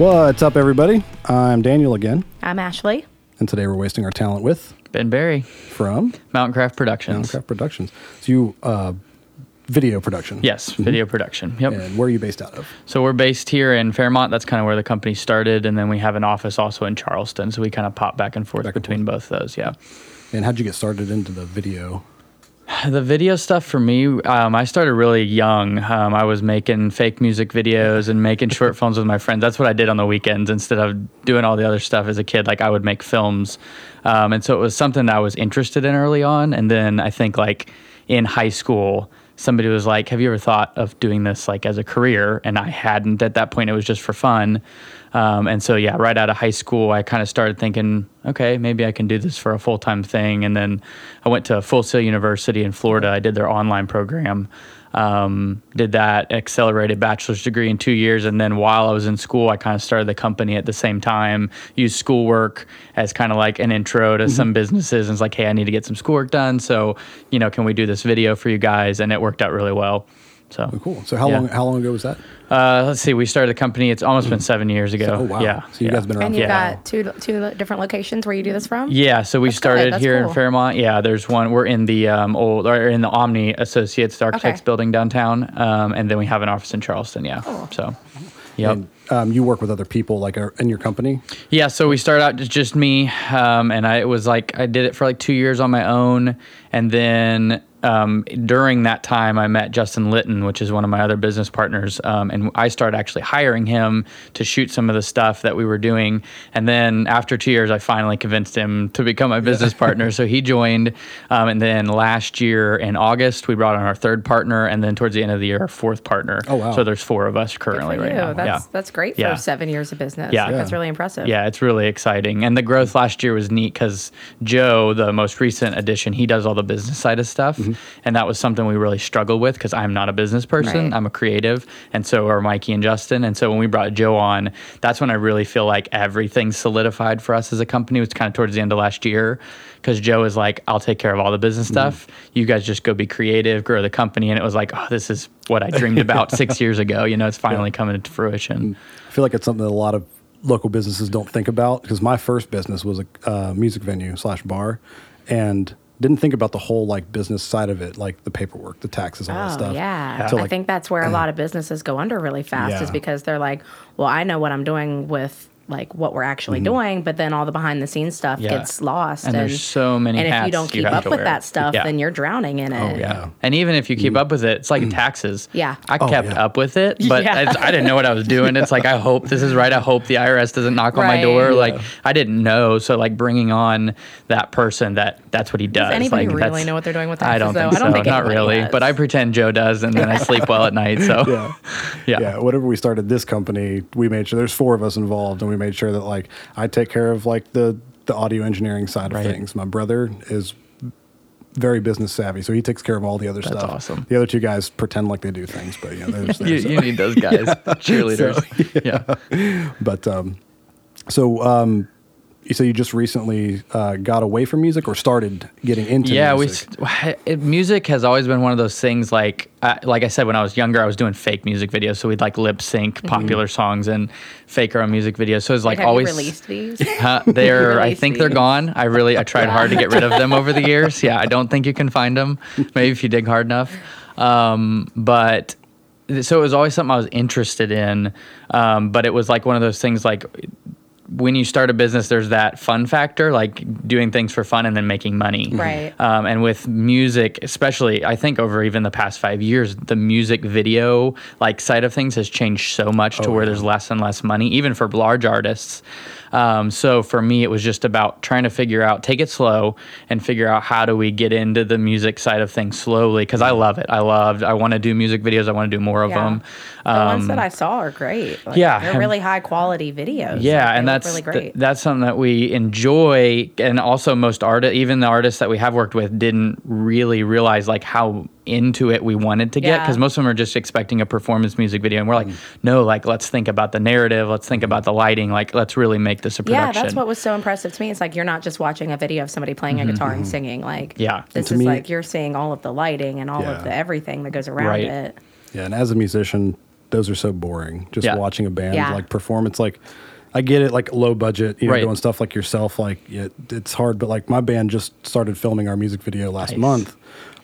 What's up, everybody? I'm Daniel again, I'm Ashley. and today we're wasting our talent with Ben Barry, from Mountain Craft Productions. Soundcraft Productions. So you uh, video production. Yes, video production. Yep. And where are you based out of? So we're based here in Fairmont. That's kind of where the company started, and then we have an office also in Charleston. So we kind of pop back and forth Back and between both those. Yeah. And how'd you get started into the video? The video stuff for me, um, I started really young. Um, I was making fake music videos and making short films with my friends. That's what I did on the weekends instead of doing all the other stuff as a kid. Like I would make films, um, and so it was something that I was interested in early on. And then I think like in high school, somebody was like, "Have you ever thought of doing this like as a career?" And I hadn't at that point. It was just for fun. Um, and so, yeah, right out of high school, I kind of started thinking, okay, maybe I can do this for a full time thing. And then I went to Full Sail University in Florida. I did their online program. Um, did that accelerated bachelor's degree in two years. And then while I was in school, I kind of started the company at the same time, used schoolwork as kind of like an intro to some businesses. And it's like, hey, I need to get some schoolwork done. So, you know, can we do this video for you guys? And it worked out really well. So Oh, cool. So how Yeah. long how long ago was that? uh, let's see. We started the company. It's almost been seven years ago. Oh wow. Yeah. So you yeah. guys been around And you've a while. got two two different locations where you do this from. Yeah, so we That's started That's here in. Fairmont. Yeah, there's one. We're in the um, old or in the Omni Associates the Architects Okay. building downtown, um, and then we have an office in Charleston. Yeah, so. Yep. And um, you work with other people like uh, in your company. Yeah, so we started out just, just me, um, and I it was like I did it for like two years on my own, and then um, during that time I met Justin Litton, which is one of my other business partners, um, and I started actually hiring him to shoot some of the stuff that we were doing, and then after two years I finally convinced him to become my business partner, so he joined, um, and then last year in August we brought on our third partner, and then towards the end of the year our fourth partner. Oh, wow. So there's four of us currently right now. That's yeah. that's great for Yeah. seven years of business. Yeah. that's really impressive. Yeah, it's really exciting. And the growth last year was neat because Joe, the most recent addition, he does all the business side of stuff. Mm-hmm. And that was something we really struggled with because I'm not a business person, Right. I'm a creative. And so are Mikey and Justin. And so when we brought Joe on, that's when I really feel like everything solidified for us as a company. It was kind of towards the end of last year because Joe is like, I'll take care of all the business mm-hmm. stuff. You guys just go be creative, grow the company. And it was like, oh, this is what I dreamed about six years ago. You know, it's finally coming into fruition. Mm. I feel like it's something that a lot of local businesses don't think about because my first business was a uh, music venue slash bar, and didn't think about the whole like business side of it, like the paperwork, the taxes, all that Oh stuff. yeah, So, I think that's where a lot of businesses go under really fast is because they're like, well, I know what I'm doing with like what we're actually Mm-hmm. doing, but then all the behind the scenes stuff Yeah. gets lost. And there's so many And if you don't keep have up with wear. that stuff, Yeah. then you're drowning in it. Oh yeah. And even if you keep up with it, it's like taxes. Yeah. I Oh, kept yeah. up with it, but Yeah. it's, I didn't know what I was doing. It's like I hope this is right. I hope the IRS doesn't knock on my door. Yeah. Like I didn't know. So like bringing on that person that that's what he does. anybody like, really that's- know what they're doing with I don't though? think I don't so. think Not really. does. But I pretend Joe does, and then I sleep well at night. So Yeah. yeah. yeah, whenever we started this company, we made sure there's four of us involved, and we made sure that like I take care of like the the audio engineering side Right. of things. My brother is very business savvy, so he takes care of all the other That's stuff. awesome. The other two guys pretend like they do things, but yeah, they're just there. You, so- you need those guys, cheerleaders. yeah. But um, so um, you say you just recently uh, got away from music or started getting into yeah music? we s- it, music has always been one of those things like uh, like i said when i was younger i was doing fake music videos. So we'd like lip sync popular songs and fake our own music videos. So it's like Have always you released these? Huh, they're i released think they're gone. I really i tried hard to get rid of them over the years. Yeah i don't think you can find them maybe if you dig hard enough. Um, but so it was always something i was interested in um, but it was like one of those things like when you start a business, there's that fun factor, like doing things for fun and then making money. Right. Um, and with music, especially, I think over even the past five years, the music video like side of things has changed so much to where there's less and less money, even for large artists. Um, so for me, it was just about trying to figure out, take it slow, and figure out how do we get into the music side of things slowly because I love it. I loved. I want to do music videos. I want to do more of Yeah. them. The ones Um, that I saw are great. Like, yeah, they're really high quality videos. yeah, Like, and that's really th- great. that's something that we enjoy, and also most artists, even the artists that we have worked with, didn't really realize like how into it we wanted to get Yeah. because most of them are just expecting a performance music video, and we're like, no, like let's think about the narrative, let's think about the lighting, like let's really make this a production yeah, that's what was so impressive to me. It's like you're not just watching a video of somebody playing a guitar and singing. Like, Mm-hmm, Yeah. this is me- like you're seeing all of the lighting and all Yeah. of the everything that goes around Right. it. Yeah, and as a musician, those are so boring. Just Yeah. watching a band Yeah. like perform. It's like I get it, like low budget, you know, Right. doing stuff like yourself. Like it, it's hard, but like my band just started filming our music video last Nice. month,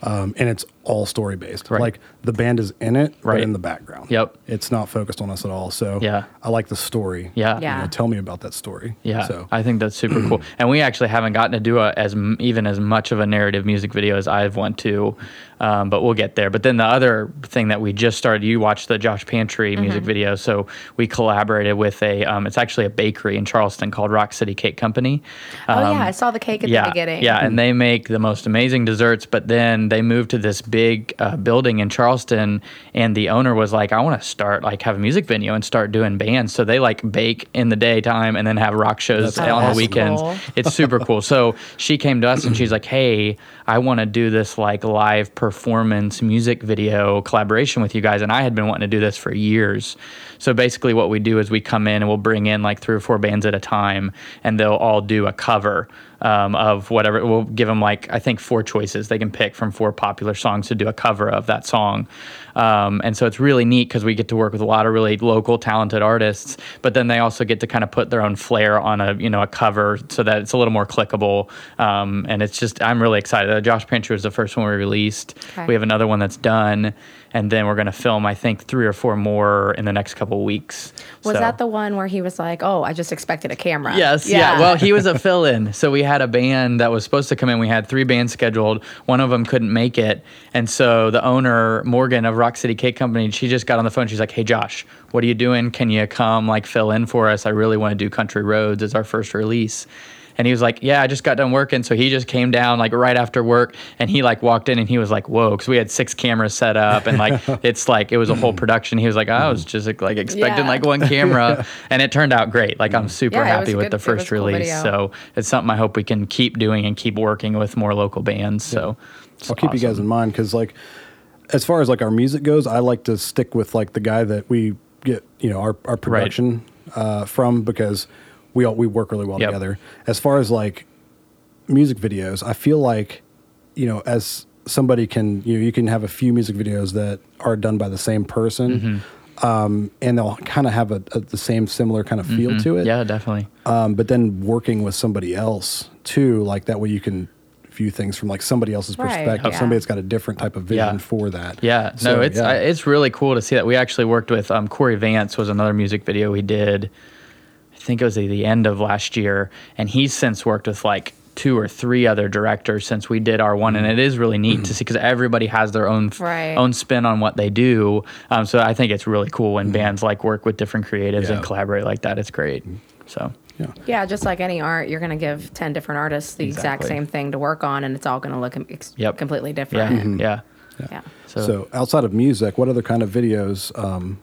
um, and it's all story based. Right. Like the band is in it, Right. but in the background. Yep. It's not focused on us at all. So Yeah. I like the story. Yeah. You Yeah. know, tell me about that story. Yeah, So I think that's super cool. And we actually haven't gotten to do a, as even as much of a narrative music video as I've want to, um, but we'll get there. But then the other thing that we just started, you watched the Josh Pantry music video, so we collaborated with a. Um, it's actually a bakery in Charleston called Rock City Cake Company. oh Um, yeah, I saw the cake at yeah, the beginning. Yeah, and they make the most amazing desserts. But then they moved to this big uh, building in Charleston, and the owner was like, "I want to start like have a music venue and start doing bands." So they like bake in the daytime and then have rock shows That's on awesome. the weekends. Cool. It's super cool. So she came to us and she's like, "Hey, I want to do this like live performance music video collaboration with you guys." And I had been wanting to do this for years. So basically, what we do is we come in and we'll bring in like three or four bands at a time, and they'll all do a cover um, of whatever. We'll give them like I think four choices they can pick from four popular songs to do a cover of that song. Um, and so it's really neat because we get to work with a lot of really local talented artists, but then they also get to kind of put their own flair on a you know a cover so that it's a little more clickable. Um, and it's just I'm really excited. Uh, Josh Pantry was the first one we released. Okay. We have another one that's done, and then we're going to film I think three or four more in the next couple weeks. Was So- that the one where he was like, "Oh, I just expected a camera"? Yes, yeah. Well, he was a fill-in, so we had a band that was supposed to come in. We had three bands scheduled. One of them couldn't make it, and so the owner Morgan of Rock City Cake Company, she just got on the phone. She's like, "Hey, Josh, what are you doing? Can you come like fill in for us? I really want to do Country Roads as our first release." And he was like, "Yeah, I just got done working." So he just came down like right after work, and he like walked in, and he was like, "Whoa!" Because we had six cameras set up, and like it's like it was a whole production. He was like, "I was just like, like expecting Yeah. like one camera," and it turned out great. Like I'm super Yeah, happy with good- the first a cool release. video. So it's something I hope we can keep doing and keep working with more local bands. So I'll keep you guys in mind because, like, as far as like our music goes, I like to stick with like the guy that we get, you know, our our production uh, from because we all we work really well Yep. together. As far as like music videos, I feel like, you know, as somebody can, you know, you can have a few music videos that are done by the same person. Mm-hmm. Um, and they'll kind of have a, a, the same similar kind of feel to it. Mm-hmm. Yeah, definitely. Um, but then working with somebody else too, like that way you can view things from like somebody else's Right, perspective. yeah. Somebody that's got a different type of vision Yeah. for that. Yeah, So, no, it's yeah. I, it's really cool to see that. We actually worked with um, Corey Vance was another music video we did. I think it was at the end of last year, and he's since worked with like two or three other directors since we did our one, and it is really neat to see because everybody has their own Right. own spin on what they do. Um, so I think it's really cool when bands like work with different creatives Yeah. and collaborate like that. It's great. So yeah. Yeah, just like any art, you're going to give 10 different artists the exact same thing to work on, and it's all going to look ex- Yep. completely yeah, different. yeah. Yeah. So, So outside of music, what other kind of videos um,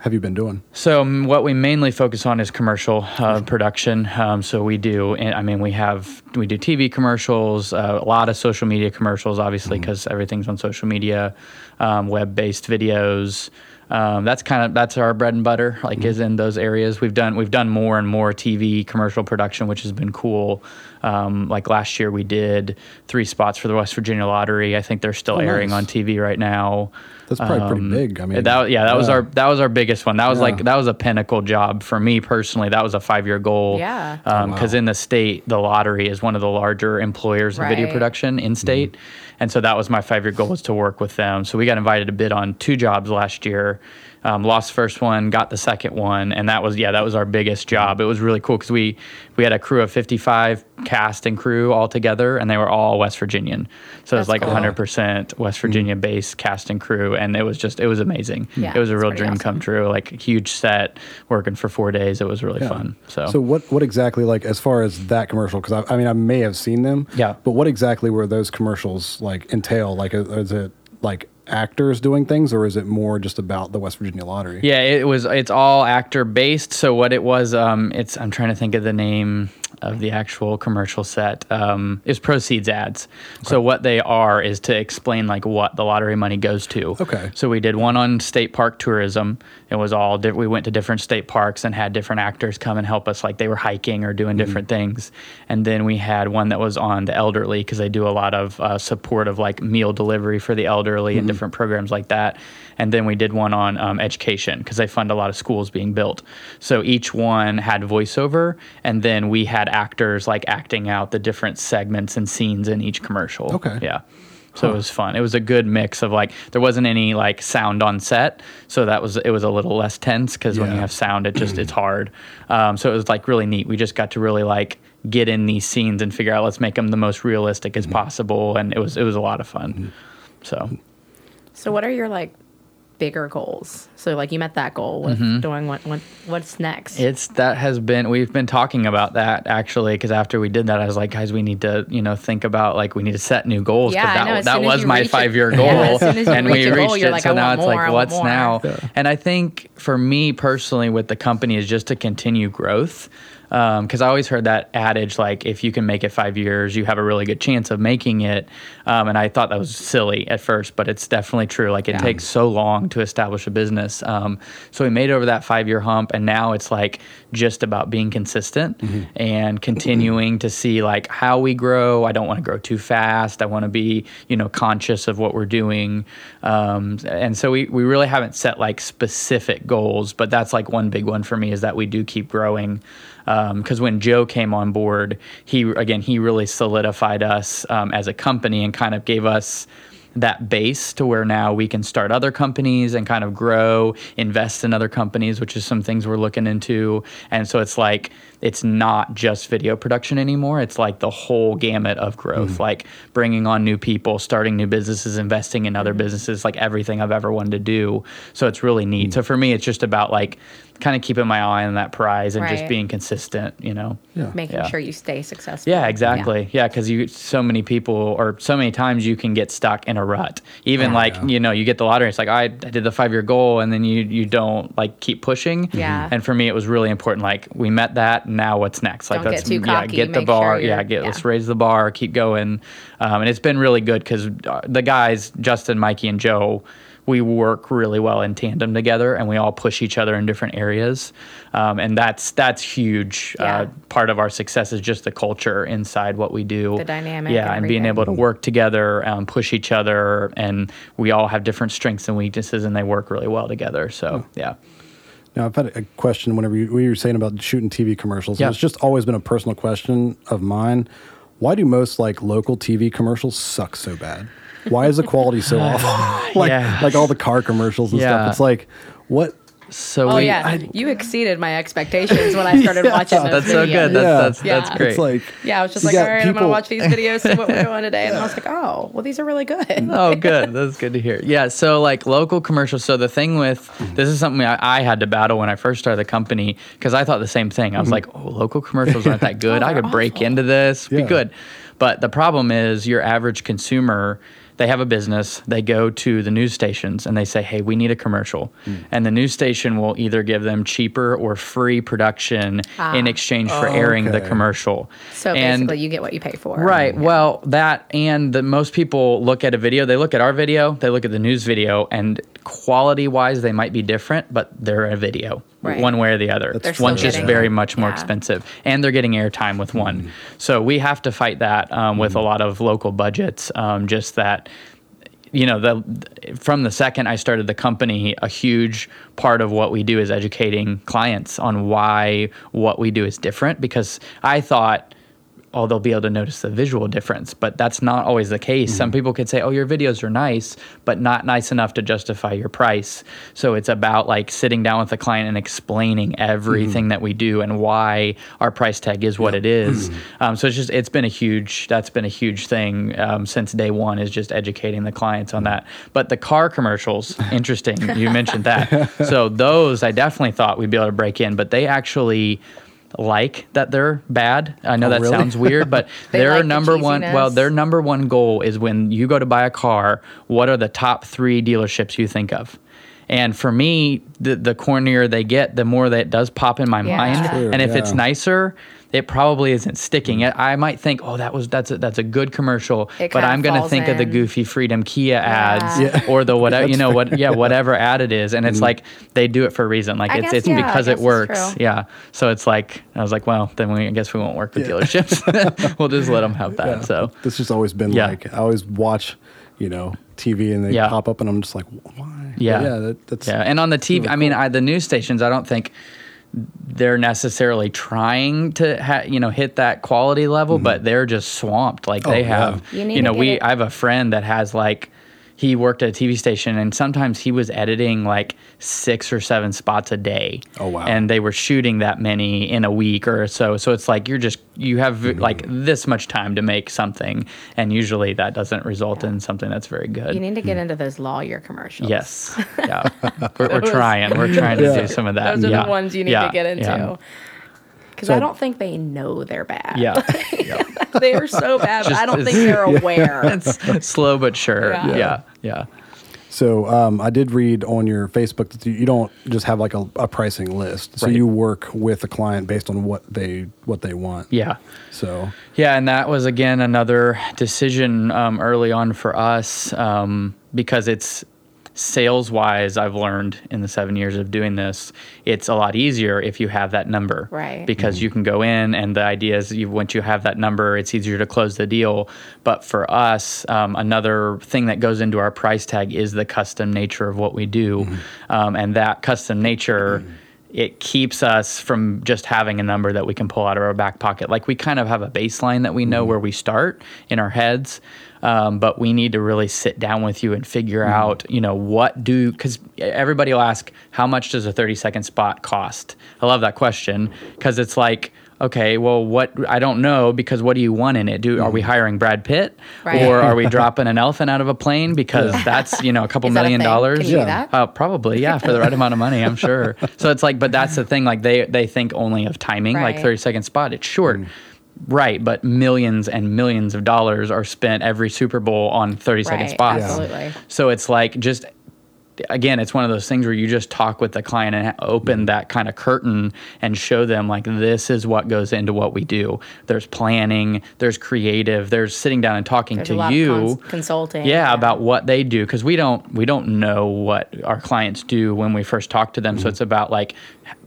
have you been doing? So um, what we mainly focus on is commercial uh, production. Um, so we do, I mean, we have we do TV commercials, uh, a lot of social media commercials, obviously, because everything's on social media, um, web-based videos. Um, that's kind of that's our bread and butter. Like is in those areas. We've done we've done more and more TV commercial production, which has been cool. Um, like last year, we did three spots for the West Virginia Lottery. I think they're still Oh, airing nice. on TV right now. That's probably pretty Um, big. I mean, that yeah, that was our that was our biggest one. That was Yeah. like that was a pinnacle job for me personally. That was a five year goal. Yeah. Because wow. in the state, the lottery is one of the larger employers of video production in state, and so that was my five year goal was to work with them. So we got invited to bid on two jobs last year. Um, lost first one, got the second one, and that was yeah, that was our biggest job. It was really cool because we we had a crew of fifty five cast and crew all together, and they were all West Virginian. So it was That's like cool. hundred percent West Virginia based cast and crew, and it was just it was amazing. Yeah, it was a real dream awesome. come true. Like a huge set, working for four days. It was really Yeah. fun. So, So what what exactly like as far as that commercial? Because I, I mean I may have seen them. Yeah. But what exactly were those commercials like entail? Like is is it like actors doing things, or is it more just about the West Virginia Lottery? yeah, it was. It's all actor based. So what it was, um, it's I'm trying to think of the name. Of the actual commercial set um, is proceeds ads. So what they are is to explain like what the lottery money goes to. Okay. So we did one on state park tourism. It was all di- we went to different state parks and had different actors come and help us, like they were hiking or doing different things. And then we had one that was on the elderly because they do a lot of uh, support of like meal delivery for the elderly and different programs like that. And then we did one on um, education because they fund a lot of schools being built. So each one had voiceover, and then we had actors like acting out the different segments and scenes in each commercial. Okay. Yeah. So it was fun. It was a good mix of like there wasn't any like sound on set, so that was it was a little less tense because when you have sound, it just it's hard. Um, so it was like really neat. We just got to really like get in these scenes and figure out let's make them the most realistic as possible, and it was it was a lot of fun. So So what are your like bigger goals? So like you met that goal with Mm-hmm. doing what, what what's next? It's that has been we've been talking about that actually because after we did that I was like guys we need to you know think about like we need to set new goals Yeah, that know, that was my five year Yeah, goal as soon as you and reach we goal, reached you're it like, so now it's more, like what's more. now and I think for me personally with the company is just to continue growth because I always heard that adage like if you can make it five years you have a really good chance of making it. Um, and I thought that was silly at first but it's definitely true. Like it Yeah. takes so long to establish a business. Um, so we made it over that five year hump and now it's like just about being consistent and continuing to see like how we grow. I don't want to grow too fast. I want to be you know conscious of what we're doing. Um, and so we, we really haven't set like specific goals but that's like one big one for me is that we do keep growing Um, because when Joe came on board, he again he really solidified us um, as a company and kind of gave us that base to where now we can start other companies and kind of grow, invest in other companies, which is some things we're looking into. And so it's like it's not just video production anymore. It's like the whole gamut of growth, mm-hmm. like bringing on new people, starting new businesses, investing in other mm-hmm. businesses, like everything I've ever wanted to do. So it's really neat. Mm-hmm. So for me, it's just about like kind of keeping my eye on that prize and just being consistent, you know? Yeah. Making yeah. sure you stay successful. Yeah, exactly. Yeah, because you so many people or so many times you can get stuck in a rut. Even like yeah. you know you get the lottery. It's like I, I did the five year goal, and then you you don't like keep pushing. Yeah. And for me, it was really important. Like we met that. Now what's next? Like Don't let's get too yeah cocky, get the make sure bar. you're- yeah, get yeah. let's raise the bar. Keep going. Um, and it's been really good because the guys Justin, Mikey, and Joe. We work really well in tandem together, and we all push each other in different areas, um, and that's that's huge. Yeah. Uh, part of our success is just the culture inside what we do. The dynamic Yeah, and and being able to work together, um, push each other, and we all have different strengths and weaknesses, and they work really well together. So yeah, Now, I've had a question whenever you, when you were saying about shooting TV commercials. Yeah. It's just always been a personal question of mine. Why do most like local TV commercials suck so bad? Why is the quality so awful? like, Yeah. like all the car commercials and Yeah. stuff. It's like, what? so Oh we, yeah, you exceeded my expectations when I started watching those that's so good. That's Yeah. that's, that's Yeah. great. It's like, Yeah, I was just like, got all right, I'm gonna watch these videos, see what we're doing today, and I was like, oh, well, these are really good. oh, good. That's good to hear. Yeah. So, like local commercials. So, the thing with mm-hmm. this is something I, I had to battle when I first started the company because I thought the same thing. I was mm-hmm. like, oh, local commercials aren't that good. Oh, I they're could break into this, be good. But the problem is, your average consumer. They have a business. They go to the news stations and they say, "Hey, we need a commercial," hmm. and the news station will either give them cheaper or free production ah. in exchange for airing the commercial. So And- basically, you get what you pay for. Right. Well, that and the most people look at a video, they look at our video, they look at the news video, and quality wise, they might be different, but they're a video, Right. one way or the other. They're One's just getting- very much more yeah. expensive, and they're getting airtime with one. So we have to fight that um, with a lot of local budgets. Um, just that you know the from the second I started the company, a huge part of what we do is educating clients on why what we do is different. Because I thought, oh, they'll be able to notice the visual difference, but that's not always the case. Some people could say, oh, your videos are nice, but not nice enough to justify your price. So it's about like sitting down with the client and explaining everything that we do and why our price tag is what it is. Um, so it's just it's been a huge that's been a huge thing um, since day one is just educating the clients on that. But the car commercials, interesting. you mentioned that. So those I definitely thought we'd be able to break in, but they actually like that they're bad. I know Oh, that really? sounds weird, but their like the number one well, their number one goal is when you go to buy a car, what are the top three dealerships you think of? And for me, the the cornier they get, the more that does pop in my Yeah. mind. Sure, and if it's nicer, it probably isn't sticking. Mm. I I might think, oh, that was that's a, that's a good commercial, It but I'm gonna falls think of the goofy Freedom Kia ads Yeah. or the whatever you know what yeah whatever ad it is, and it's mm. like they do it for a reason. Like I it's guess, it's yeah, because it works. Yeah. So it's like I was like, well, then we I guess we won't work with dealerships. we'll just let them have that. So This just always been Yeah. like I always watch, you know, TV and they Yeah. pop up and I'm just like, why? But Yeah. yeah. That, that's Yeah, and on the TV, really I mean. I, the news stations, I don't think they're necessarily trying to ha- you know hit that quality level, but they're just swamped. Like they Mm-hmm. Oh, yeah. have, You you, know, we it- I have a friend that has like he worked at a TV station and sometimes he was editing like six or seven spots a day. Oh, wow. And they were shooting that many in a week or so. So it's like you're just you have Mm-hmm. like this much time to make something, and usually that doesn't result in something that's very good. You need to get into those lawyer commercials. Yes. Yeah. We're, we're trying. We're trying to Yeah. do some of that. Those are yeah. the ones you need Yeah. to get into. Yeah. Because So- I don't think they know they're bad. Yeah. yeah. they are so bad, but I don't think they're aware. It's slow but sure. Yeah. Yeah. Yeah. So um, I did read on your Facebook that you, you don't just have like a, a pricing list. So Right. you work with a client based on what they what they want. Yeah. So Yeah, and that was again another decision um, early on for us um, because it's sales wise. I've learned in the seven years of doing this, it's a lot easier if you have that number, Right. Because you can go in, and the idea is you once you have that number, it's easier to close the deal. But for us, um, another thing that goes into our price tag is the custom nature of what we do, um, and that custom nature it keeps us from just having a number that we can pull out of our back pocket. Like we kind of have a baseline that we know where we start in our heads, um, but we need to really sit down with you and figure out, you know, what do because everybody will ask how much does a thirty second spot cost. I love that question because it's like. Okay, well, what I don't know because what do you want in it? Do are we hiring Brad Pitt Right. or are we dropping an elephant out of a plane because that's you know a couple Is that a million thing? dollars? Can you do Yeah. that? Uh, probably, yeah, for the right amount of money, I'm sure. So it's like, but that's the thing. Like they they think only of timing, like 30 second spot. It's short, right? But millions and millions of dollars are spent every Super Bowl on 30 second Right, spots. absolutely. So it's like just again, it's one of those things where you just talk with the client and open that kind of curtain and show them like this is what goes into what we do. There's planning, there's creative, there's sitting down and talking There's a to lot you of cons- consulting. yeah, about what they do because we don't we don't know what our clients do when we first talk to them. Mm-hmm. So it's about like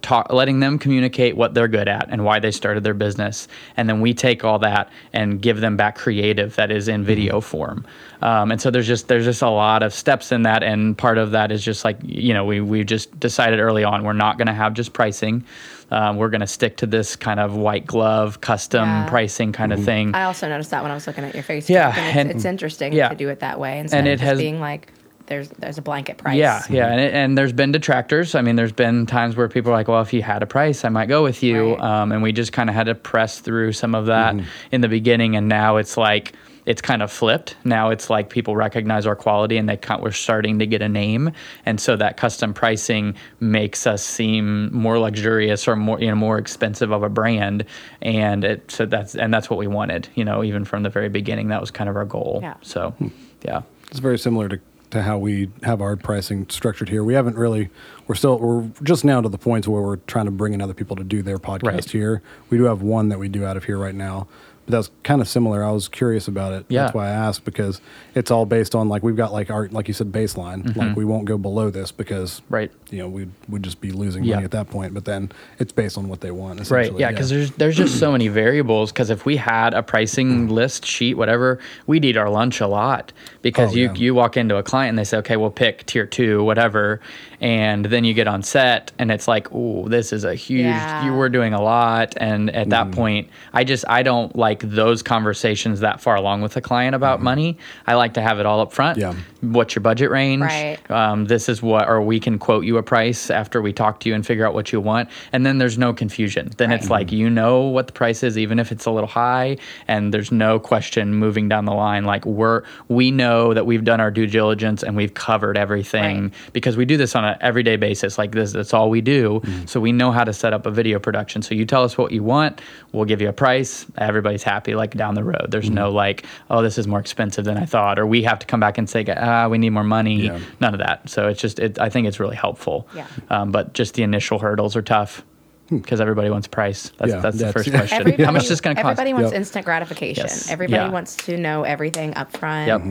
talk, letting them communicate what they're good at and why they started their business, and then we take all that and give them back creative that is in video Mm-hmm. form. Um, and so there's just there's just a lot of steps in that, and part of that is just like you know we we just decided early on we're not going to have just pricing. Um, we're going to stick to this kind of white glove custom Yeah. pricing kind of thing. I also noticed that when I was looking at your Facebook. Yeah, and it's, and- it's interesting yeah. to do it that way instead And of it just has- being like there's there's a blanket price. Yeah, yeah, mm-hmm. and, it, and there's been detractors. I mean, there's been times where people are like, "Well, if you had a price, I might go with you," Right. um, and we just kind of had to press through some of that mm-hmm. in the beginning, and now it's like it's kind of flipped. Now it's like people recognize our quality, and they kind we're starting to get a name, and so that custom pricing makes us seem more luxurious or more you know more expensive of a brand, and it so that's and that's what we wanted. You know, even from the very beginning, that was kind of our goal. Yeah. So, hmm. yeah. it's very similar to, to how we have our pricing structured here. We haven't really we're still we're just now to the point where we're trying to bring in other people to do their podcast Right. here. We do have one that we do out of here right now. That's kind of similar. I was curious about it. Yeah. That's why I asked because it's all based on like we've got like our like you said baseline. Like we won't go below this because Mm-hmm. Right. you know we would just be losing Yeah. money at that point. But then it's based on what they want. Right. Yeah. Because there's there's just so many variables. Because if we had a pricing list sheet, whatever, we'd eat our lunch a lot. Because Oh, you yeah. you walk into a client and they say, okay, we'll pick tier two, whatever, and then you get on set and it's like, oh, this is a huge. Yeah. You were doing a lot, and at Mm-hmm. that point, I just I don't like those conversations that far along with the client about money. I like to have it all up front. Mm-hmm. Yeah. What's your budget range? Right. um, this is what, or we can quote you a price after we talk to you and figure out what you want. And then there's no confusion. Then it's Right. like, you know what the price is, even if it's a little high. And there's no question moving down the line. Like we're, we know that we've done our due diligence and we've covered everything Right. because we do this on an everyday basis. Like this, that's all we do. Mm-hmm. So we know how to set up a video production. So you tell us what you want, we'll give you a price. Everybody's happy, like down the road. There's no Mm-hmm. like, oh, this is more expensive than I thought, or we have to come back and say, ah, we need more money. Yeah. None of that. So it's just, it, I think it's really helpful. Yeah. Um, but just the initial hurdles are tough. because everybody wants price. That's, Yeah, that's the first yeah. question. Everybody, How much is this going to cost? Everybody wants Yep. instant gratification. Yes. Everybody Yeah. wants to know everything up front. Yep.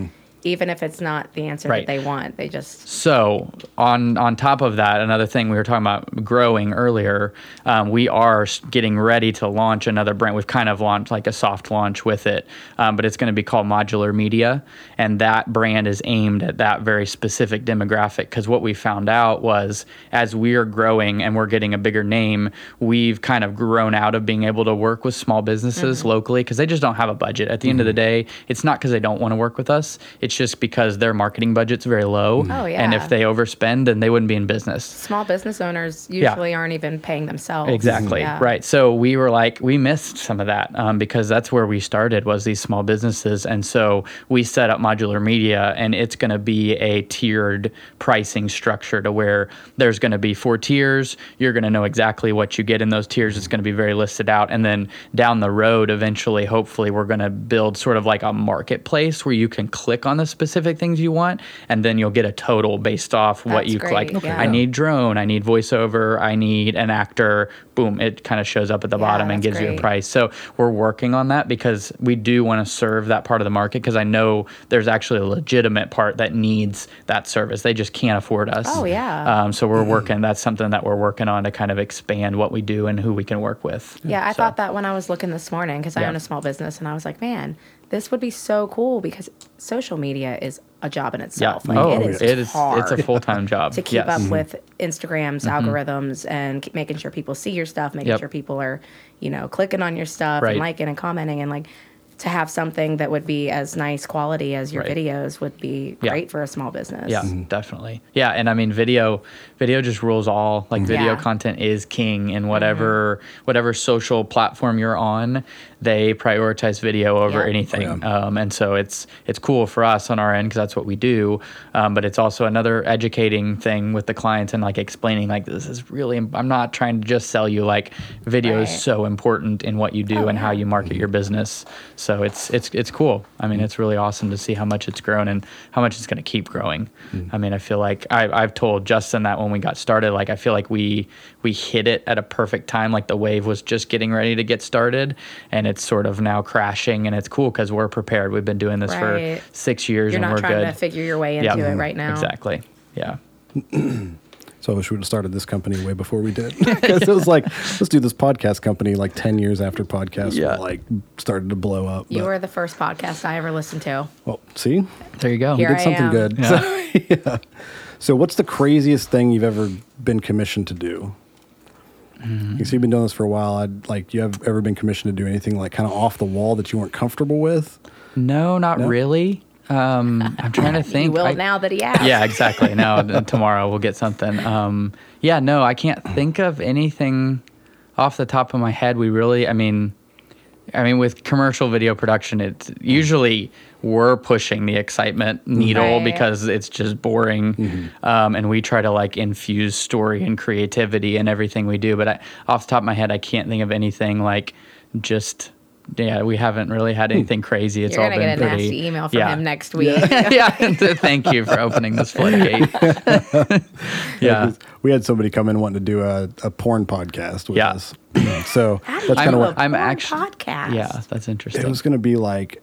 Even if it's not the answer Right. that they want, they just So on on top of that, another thing we were talking about growing earlier, um, we are getting ready to launch another brand. We've kind of launched like a soft launch with it, um, but it's going to be called Modular Media, and that brand is aimed at that very specific demographic. Because what we found out was as we are growing and we're getting a bigger name, we've kind of grown out of being able to work with small businesses locally because they just don't have a budget. At the end of the day, it's not because they don't want to work with us. It's just because their marketing budget's very low. Oh, And if they overspend, then they wouldn't be in business. small business owners usually aren't even paying themselves. Exactly. Yeah. Right. So we were like, we missed some of that um, because that's where we started was these small businesses, and so we set up modular media, and it's going to be a tiered pricing structure to where there's going to be four tiers. You're going to know exactly what you get in those tiers. It's going to be very listed out, and then down the road, eventually, hopefully, we're going to build sort of like a marketplace where you can click on the specific things you want, and then you'll get a total based off what That's you great, like. yeah. I need drone, I need voiceover, I need an actor. Boom, it kind of shows up at the Yeah, bottom and that's gives you a price. So we're working on that because we do want to serve that part of the market because I know there's actually a legitimate part that needs that service. They just can't afford us. Oh, yeah. Um, so we're working. That's something that we're working on to kind of expand what we do and who we can work with. Yeah, I So- thought that when I was looking this morning because I Yeah. own a small business, and I was like, man, this would be so cool because social media is a job in Yeah. itself. Like oh, it is it is. hard It's a full time job to keep yes. Mm-hmm. up with Instagram's mm-hmm. algorithms and keep making sure people see your stuff, making Yep. sure people are, you know, clicking on your stuff Right. and liking and commenting and like. To have something that would be as nice quality as your Right. videos would be Yeah. great for a small business. Yeah, mm-hmm. definitely. Yeah, and I mean video video just rules all. Like video Yeah. content is king in whatever mm-hmm. whatever social platform you're on, they prioritize video over Yeah. anything. Um, and so it's it's cool for us on our end because that's what we do. Um, but it's also another educating thing with the clients and like explaining like this is really im- I'm not trying to just sell you like video is so important in what you do Oh, and how you market your business. So it's it's it's cool. I mean, it's really awesome to see how much it's grown and how much it's going to keep growing. I mean, I feel like I, I've told Justin that when we got started, like I feel like we we hit it at a perfect time. Like the wave was just getting ready to get started, and it's sort of now crashing. And it's cool because we're prepared. We've been doing this Right. for six years, You're and not we're trying good. to figure your way into Yep. it right now. Exactly. Yeah. So I wish we would have started this company way before we did. Because it was like, let's do this podcast company like 10 years after podcasts Yeah. like started to blow up. You But- were the first podcast I ever listened to. well, see, There you go. Here did I something am. good. Yeah. So, yeah. So what's the craziest thing you've ever been commissioned to do? Mm-hmm. You see, you've been doing this for a while. I'd like, you have ever been commissioned to do anything like kind of off the wall that you weren't comfortable with? No, not No? really. Um, I'm trying to think. You will I- now that he asked. yeah, exactly. Now tomorrow we'll get something. Um, yeah, no, I can't think of anything off the top of my head. We really, I mean, I mean, with commercial video production, it's usually we're pushing the excitement needle Right. because it's just boring, um, and we try to like infuse story and creativity in everything we do. But I, off the top of my head, I can't think of anything like just. Yeah, we haven't really had anything crazy. It's You're all gonna been get a pretty. nasty email from yeah. him next week. yeah, thank you for opening this floodgate. yeah, 'cause We had somebody come in wanting to do a, a porn podcast with Yeah. us. so that's kind of what I'm actually- podcast. yeah, that's interesting. it was going to be like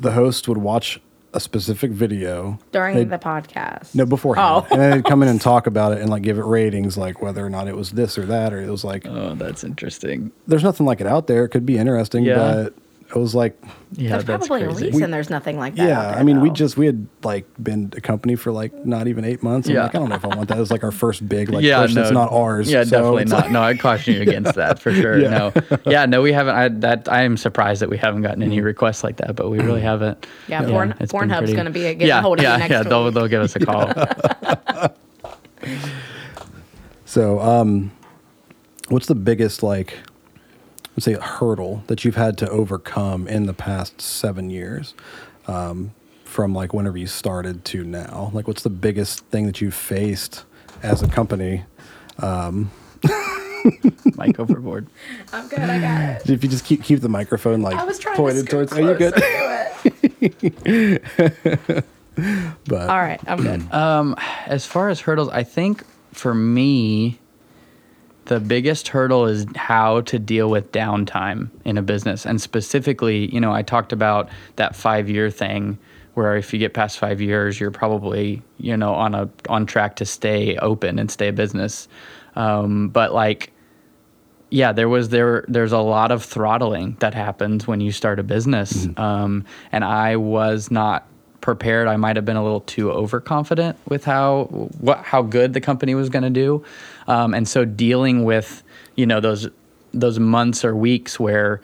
the host would watch a specific video during They'd- the podcast. No, beforehand. Oh. and then they'd come in and talk about it and like give it ratings, like whether or not it was this or that, or it was like, oh, that's interesting. there's nothing like it out there. It could be interesting, Yeah. but it was like, Yeah, There's that's probably a crazy. reason there's nothing like that. out yeah. there, I mean, we just we had like been a company for like not even eight months. I'm Yeah. like, I don't know if I want that. It was like our first big like yeah, push no, that's not ours. Yeah, So definitely not. like- no, I caution you against that for sure. Yeah. No, yeah, no, we haven't. I that I am surprised that we haven't gotten any requests like that, but we really haven't. Yeah, Porn- it's Pornhub's pretty- gonna be getting yeah, a hold of you yeah, next yeah. They'll they'll give us a call. So, um, what's the biggest like, let's say, a hurdle that you've had to overcome in the past seven years, um, from like whenever you started to now? Like, what's the biggest thing that you've faced as a company? Mike overboard. I'm good. I got it. If you just keep keep the microphone like I was trying pointed to towards, scoot are you good? to. But All right, I'm good. Um, as far as hurdles, I think for me, the biggest hurdle is how to deal with downtime in a business. And specifically, you know, I talked about that five year thing where if you get past five years, you're probably, you know, on a on track to stay open and stay a business. Um, but like yeah, there was there there's a lot of throttling that happens when you start a business. Um, and I was not prepared. I might have been a little too overconfident with how what how good the company was going to do, um, and so dealing with you know those those months or weeks where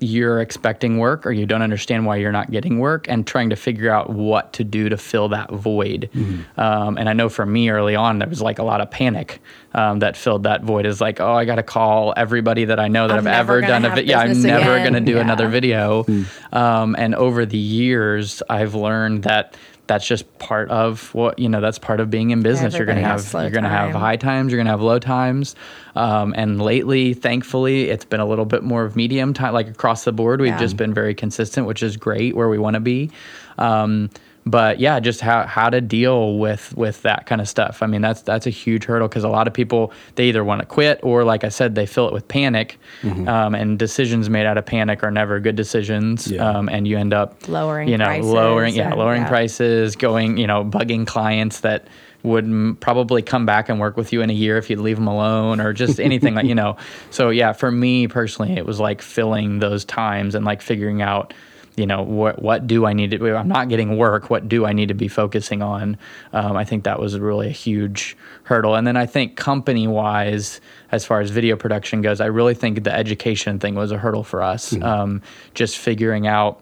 you're expecting work or you don't understand why you're not getting work and trying to figure out what to do to fill that void. Um, and I know for me early on, there was like a lot of panic um, that filled that void. Is like, oh, I got to call everybody that I know that I'm I've ever done a video. Yeah, I'm business never going to do Yeah. another video. Um, and over the years, I've learned that that's just part of what you know that's part of being in business. You're going to have you're to have high times you're going to have low times. Um, and lately thankfully it's been a little bit more of medium time like across the board we've Yeah. just been very consistent which is great where we want to be. Um, but yeah just how, how to deal with with that kind of stuff i mean that's that's a huge hurdle because a lot of people they either want to quit or like i said they fill it with panic Mm-hmm. um, and decisions made out of panic are never good decisions Yeah. um, and you end up Lowering you know prices lowering yeah and- lowering yeah. prices going you know bugging clients that would m- probably come back and work with you in a year if you'd leave them alone or just anything like you know so yeah for me personally it was like filling those times and like figuring out you know what what do I need to do? I'm not getting work. What do I need to be focusing on? Um, I think that was really a huge hurdle. And then I think company wise, as far as video production goes, I really think the education thing was a hurdle for us. Um, just figuring out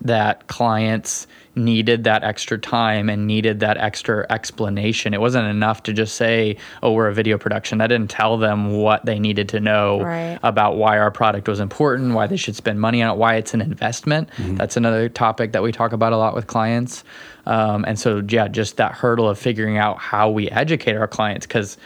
that clients needed that extra time and needed that extra explanation. It wasn't enough to just say, "Oh, we're a video production." That didn't tell them what they needed to know Right. about why our product was important, why they should spend money on it, why it's an investment. That's another topic that we talk about a lot with clients. Um, and so, yeah, just that hurdle of figuring out how we educate our clients because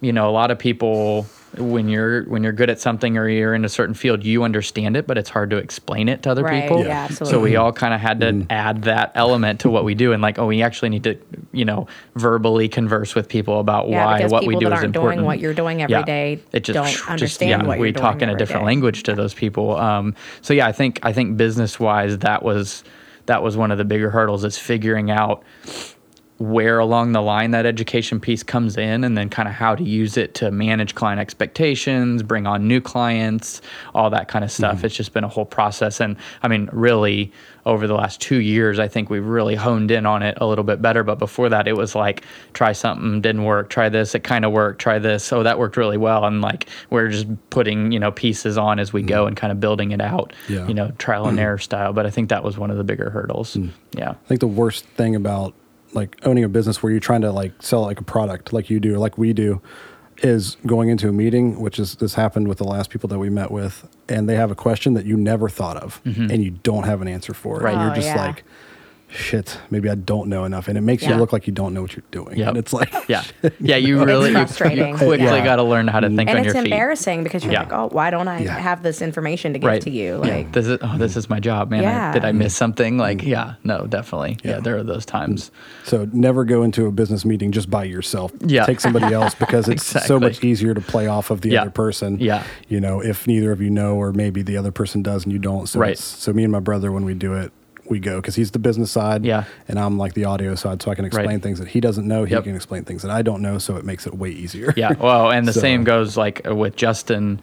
you know a lot of people when you're when you're good at something or you're in a certain field you understand it but it's hard to explain it to other Right, people yeah, so absolutely. we all kind of had to add that element to what we do and like oh we actually need to you know verbally converse with people about Yeah, why what we people do that is aren't important doing what you're doing every yeah. day it just, don't just understand yeah, what we talk in a different day. language to those people um, so yeah i think i think business wise that was that was one of the bigger hurdles is figuring out where along the line that education piece comes in and then kind of how to use it to manage client expectations bring on new clients all that kind of stuff mm-hmm. it's just been a whole process and i mean really over the last two years i think we've really honed in on it a little bit better but before that it was like try something didn't work try this it kind of worked try this oh that worked really well and like we're just putting you know pieces on as we go mm-hmm. and kind of building it out Yeah. you know trial and error style but i think that was one of the bigger hurdles. Mm. Yeah. I think the worst thing about like owning a business where you're trying to like sell like a product like you do or like we do is going into a meeting, which is this happened with the last people that we met with, and they have a question that you never thought of mm-hmm. and you don't have an answer for. Right. And you're Oh, just yeah. like, shit, maybe I don't know enough. And it makes Yeah. you look like you don't know what you're doing. Yep. And it's like, Yeah, yeah. You really, you, you frustrating. quickly Yeah. got to learn how to think mm-hmm. and on it's your feet. embarrassing because you're Yeah. like, oh, why don't I Yeah. have this information to give Right. to you? Like, This is oh, this is my job, man. I- Yeah. did I miss something? Mm-hmm. Like, yeah, no, definitely. Yeah, Yeah. there are those times. So never go into a business meeting just by yourself. Yeah. Take somebody else because it's so much easier to play off of the Yeah. other person. Yeah. You know, if neither of you know or maybe the other person does and you don't. So Right. it's, so me and my brother when we do it, we go because he's the business side. Yeah. And I'm like the audio side, so I can explain Right. things that he doesn't know. He Yep. can explain things that I don't know, so it makes it way easier. Yeah. Well, and the So- same goes like uh, with Justin.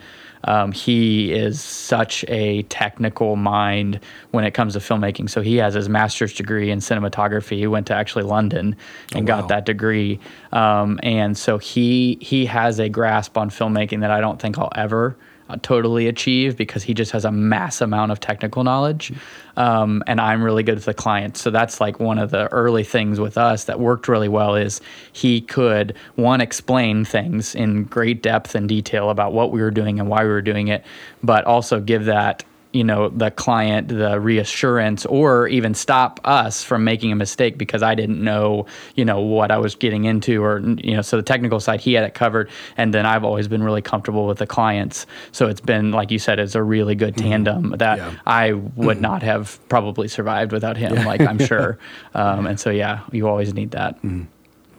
Um, he is such a technical mind when it comes to filmmaking. So he has his master's degree in cinematography. He went to actually London and Oh, wow. got that degree. Um, and so he he has a grasp on filmmaking that I don't think I'll ever totally achieve because he just has a mass amount of technical knowledge. Um, and I'm really good with the clients. So that's like one of the early things with us that worked really well is he could one explain things in great depth and detail about what we were doing and why we were doing it, but also give that you know the client the reassurance or even stop us from making a mistake because I didn't know you know what I was getting into or you know so the technical side he had it covered. And then I've always been really comfortable with the clients. So it's been like you said it's a really good mm-hmm. tandem that Yeah. I mm-hmm. would not have probably survived without him like I'm sure. Um, and so yeah you always need that. Mm-hmm.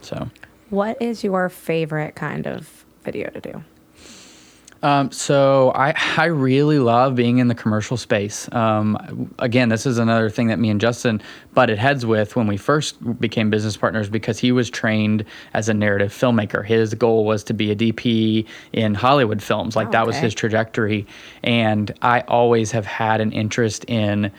So. What is your favorite kind of video to do? Um, so I I really love being in the commercial space. Um, again, this is another thing that me and Justin butted heads with when we first became business partners because he was trained as a narrative filmmaker. His goal was to be a DP in Hollywood films, like Oh, that was his trajectory. And I always have had an interest in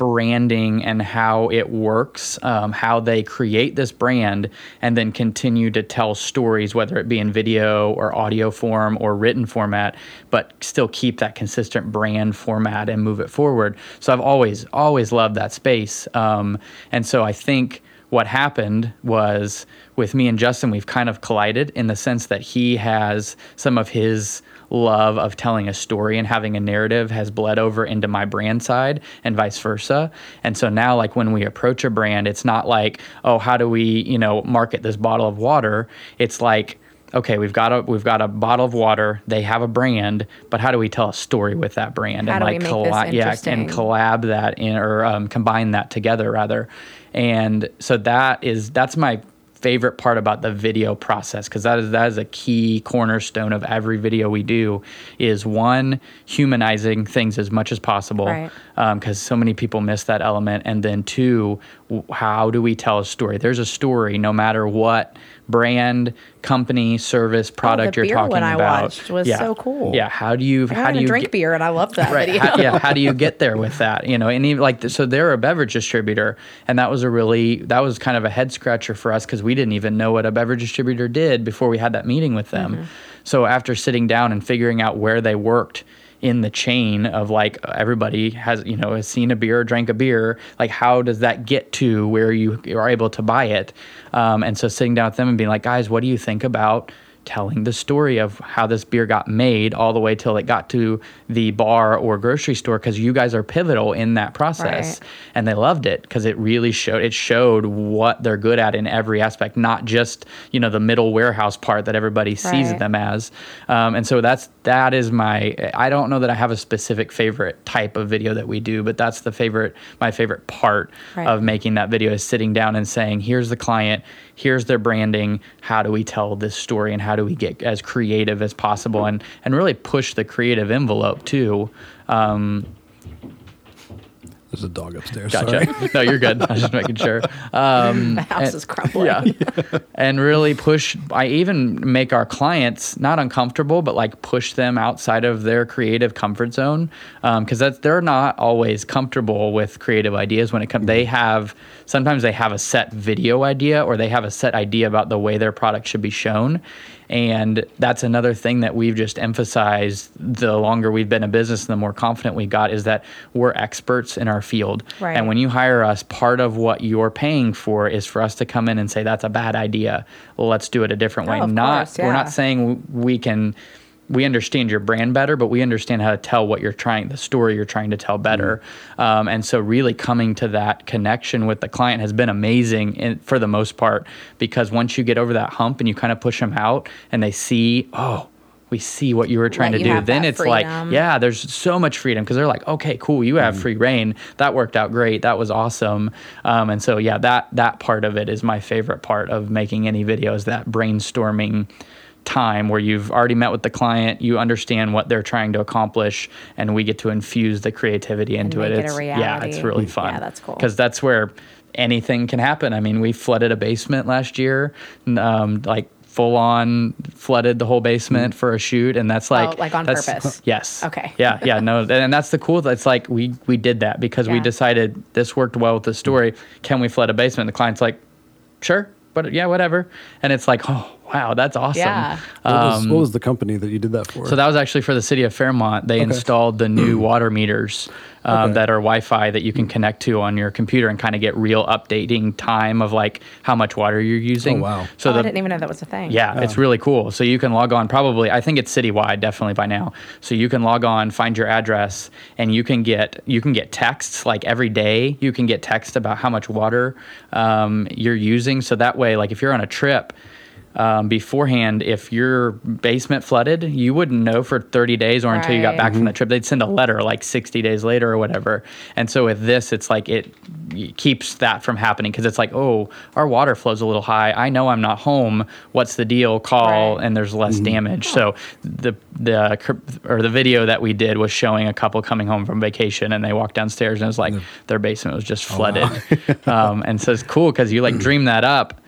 branding and how it works, um, how they create this brand, and then continue to tell stories, whether it be in video or audio form or written format, but still keep that consistent brand format and move it forward. So I've always, always loved that space. Um, and so I think what happened was with me and Justin, we've kind of collided in the sense that he has some of his love of telling a story and having a narrative has bled over into my brand side and vice versa. And so now like when we approach a brand, it's not like, oh, how do we, you know, market this bottle of water? It's like okay, we've got a we've got a bottle of water. They have a brand, but how do we tell a story with that brand How and like collab, yeah, and collab that in or um, combine that together rather. And so that is that's my favorite part about the video process because that is that is a key cornerstone of every video we do is one humanizing things as much as possible Right. Um, because so many people miss that element and then two w- how do we tell a story there's a story no matter what brand company service product Oh, the you're beer talking one I about watched was yeah. so cool. yeah how do you I'm how do you drink get- beer, and I love that right video. how, yeah how do you get there with that you know and even like so they're a beverage distributor and that was a really that was kind of a head scratcher for us because we didn't even know what a beverage distributor did before we had that meeting with them Mm-hmm. so after sitting down and figuring out where they worked in the chain of like everybody has you know has seen a beer drank a beer like how does that get to where you are able to buy it um, and so sitting down with them and being like guys what do you think about telling the story of how this beer got made all the way till it got to the bar or grocery store because you guys are pivotal in that process Right. and they loved it because it really showed it showed what they're good at in every aspect not just you know the middle warehouse part that everybody sees Right. them as um, and so that's that is my i don't know that i have a specific favorite type of video that we do but that's the favorite my favorite part Right. of making that video is sitting down and saying here's the client here's their branding. How do we tell this story and how do we get as creative as possible and and really push the creative envelope too? Um, There's a dog upstairs. gotcha Sorry. no you're good i was just making sure um, the house and- is crumbling. yeah and really push i even make our clients not uncomfortable but like push them outside of their creative comfort zone because that's they're not always comfortable with creative ideas when it comes they have sometimes they have a set video idea or they have a set idea about the way their product should be shown and that's another thing that we've just emphasized the longer we've been in business and the more confident we got is that we're experts in our field Right. and when you hire us, part of what you're paying for is for us to come in and say that's a bad idea. Well, let's do it a different oh, way. Oh, not course, we're not saying we can we understand your brand better, but we understand how to tell what you're trying, the story you're trying to tell better. Um, and so, really coming to that connection with the client has been amazing in, for the most part, because once you get over that hump and you kind of push them out and they see, oh, we see what you were trying Let to do. Then it's like, yeah, there's so much freedom because they're like, okay, cool, you have free reign. That worked out great. That was awesome. Um, and so, yeah, that that part of it is my favorite part of making any videos. That brainstorming time where you've already met with the client, you understand what they're trying to accomplish, and we get to infuse the creativity into it. It's yeah, it's really Yeah, that's cool. Because that's where anything can happen. I mean, we flooded a basement last year, um, like full on flooded the whole basement for a shoot, and that's like Oh, like on that's- purpose? Yes. Okay. Yeah, yeah, no, and that's the cool. that's like we we did that because we decided this worked well with the story. Can we flood a basement? The client's like, sure, but yeah, whatever. And it's like, oh wow, that's awesome. Yeah. What, was, Um, what was the company that you did that for? So that was actually for the city of Fairmont. They installed the new water meters um, Okay. that are Wi-Fi that you can connect to on your computer and kind of get real updating time of like how much water you're using. Oh, wow. So oh, I didn't even know that was a thing. yeah, it's really cool. So you can log on probably I think it's citywide definitely by now. So you can log on, find your address and you can get you can get texts like every day. You can get text about how much water um, you're using so that way like if you're on a trip um, beforehand, if your basement flooded, you wouldn't know for 30 days or until you got back from the trip. They'd send a letter like 60 days later or whatever. And so with this, it's like it keeps that from happening because it's like, oh, our water flow's a little high. I know I'm not home. What's the deal? Call, Right. and there's less damage. So the the or the video that we did was showing a couple coming home from vacation, and they walked downstairs and it was like their basement was just flooded. um, and so it's cool because you like dream that up.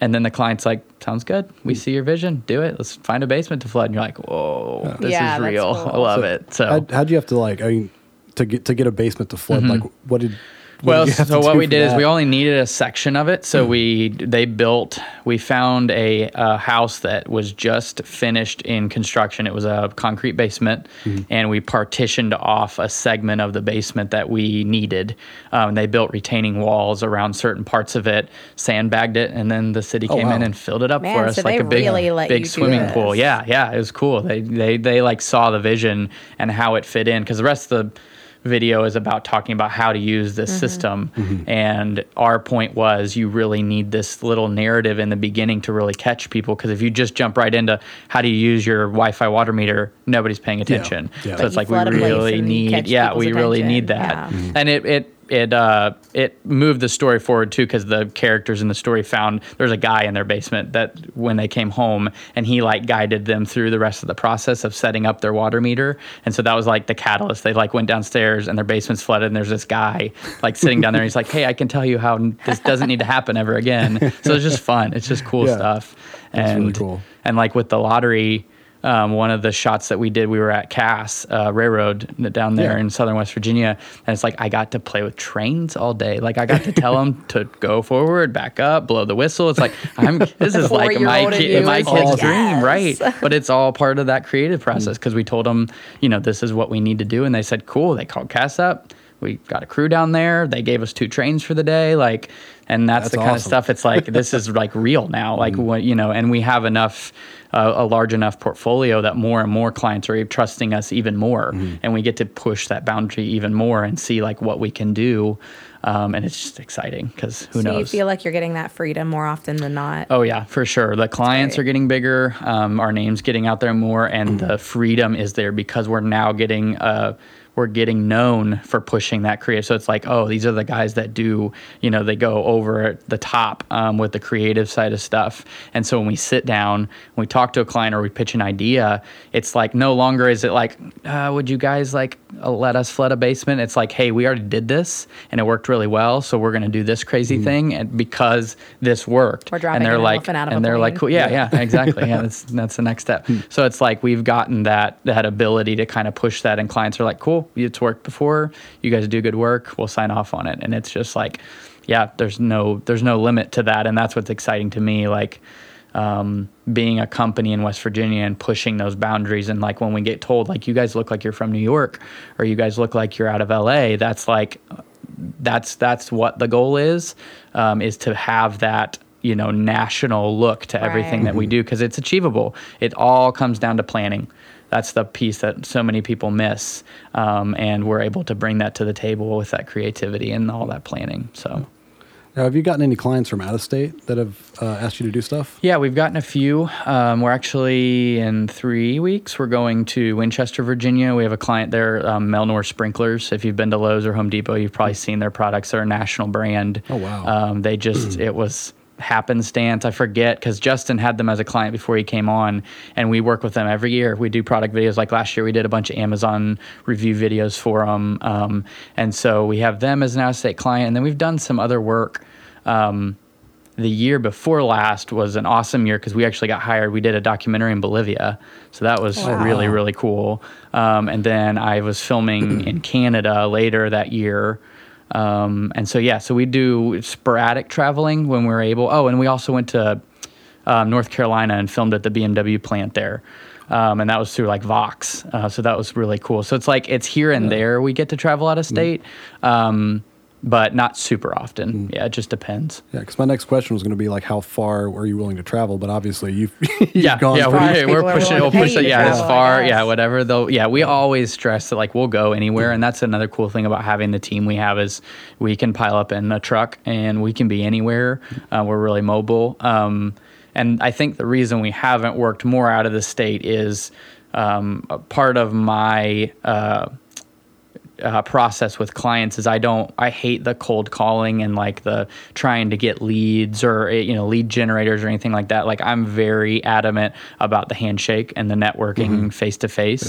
And then the client's like, "Sounds good. We mm. see your vision. Do it. Let's find a basement to flood." And you're like, "Whoa, this Yeah, is real. cool. I love it." So, How'd, how'd you have to like? I mean, to get to get a basement to flood, mm-hmm. like what did? What well, you have so to what do we did is we only needed a section of it. So we they built. We found a, a house that was just finished in construction. It was a concrete basement, and we partitioned off a segment of the basement that we needed. Um, they built retaining walls around certain parts of it, sandbagged it, and then the city Oh, came in and filled it up Man, for us so like they a big really let you big do swimming pool. Yeah, yeah, it was cool. They they they like saw the vision and how it fit in because the rest of the video is about talking about how to use this mm-hmm. system. Mm-hmm. And our point was you really need this little narrative in the beginning to really catch people because if you just jump right into how do you use your wi-fi water meter nobody's paying attention. Yeah. so But it's like we flood a place really need yeah people's we really need that. Yeah. Mm-hmm. and it it it uh it moved the story forward too because the characters in the story found there's a guy in their basement that when they came home and he like guided them through the rest of the process of setting up their water meter. And so that was like the catalyst. They like went downstairs and their basement's flooded and there's this guy like sitting down there and he's like hey i can tell you how this doesn't need to happen ever again. So it's just fun. It's just cool Yeah. stuff. And really cool. and like with the lottery um, one of the shots that we did, we were at Cass uh, Railroad down there Yeah. in southern West Virginia, and it's like I got to play with trains all day. Like I got to tell them to go forward, back up, blow the whistle. It's like I'm. This is like my four-year-old in kid, you my kid's like, dream, right? But it's all part of that creative process because we told them, you know, this is what we need to do, and they said, cool. They called Cass up. We got a crew down there. They gave us two trains for the day, like, and that's, That's the kind of stuff. It's like this is like real now. Like what you know, and we have enough, uh, a large enough portfolio that more and more clients are trusting us even more, and we get to push that boundary even more and see like what we can do, um, and it's just exciting because who so knows. you feel like you're getting that freedom more often than not. Oh yeah, for sure. The clients are getting bigger. Um, our name's getting out there more, and the freedom is there because we're now getting uh, we're getting known for pushing that creative. So it's like, oh, these are the guys that do, you know, they go over the top um, with the creative side of stuff. And so when we sit down, when we talk to a client or we pitch an idea, it's like no longer is it like, uh, would you guys like uh, let us flood a basement? It's like, hey, we already did this and it worked really well, so we're going to do this crazy thing, and because this worked, We're dropping and they're an like, out of and they're like, cool, yeah, yeah, exactly, yeah, that's that's the next step. So it's like we've gotten that that ability to kind of push that, and clients are like, cool, it's worked before. You guys do good work. We'll sign off on it, and it's just like, yeah, there's no there's no limit to that, and that's what's exciting to me, like. Um, being a company in West Virginia and pushing those boundaries, and like when we get told, like you guys look like you're from New York, or you guys look like you're out of LA, that's like that's that's what the goal is um, is to have that you know national look to everything Right. that we do because it's achievable it all comes down to planning that's the piece that so many people miss um, and we're able to bring that to the table with that creativity and all that planning so Now, have you gotten any clients from out of state that have uh, asked you to do stuff? Yeah, we've gotten a few. Um, we're actually in three weeks. We're going to Winchester, Virginia. We have a client there, um, Melnor Sprinklers. If you've been to Lowe's or Home Depot, you've probably seen their products. They're a national brand. Oh, wow. Um, they just it was happenstance. I forget because Justin had them as a client before he came on, and we work with them every year. We do product videos. Like last year, we did a bunch of Amazon review videos for them, um, and so we have them as an out-of-state client. And then we've done some other work. Um, the year before last was an awesome year because we actually got hired. We did a documentary in Bolivia, so that was Wow. really really cool. Um, and then I was filming in Canada later that year. Um, and so yeah, so we do sporadic traveling when we're able. Oh, and we also went to um, North Carolina and filmed at the BMW plant there. Um, and that was through like Vox. Uh, so that was really cool. So it's like it's here and there we get to travel out of state, um, but not super often. Yeah, it just depends. Yeah, because my next question was going to be like, how far are you willing to travel? But obviously, you've, you've yeah, gone yeah, pretty- we're, we're pushing, we'll push it, yeah, as travel, I far, yeah, whatever. Though, yeah, we always stress that like we'll go anywhere, and that's another cool thing about having the team we have is we can pile up in a truck and we can be anywhere. Uh, we're really mobile. Um, and I think the reason we haven't worked more out of the state is um, a part of my uh, uh, process with clients is I don't I hate the cold calling and like the trying to get leads or eh, you know lead generators or anything like that. Like I'm very adamant about the handshake and the networking face to face,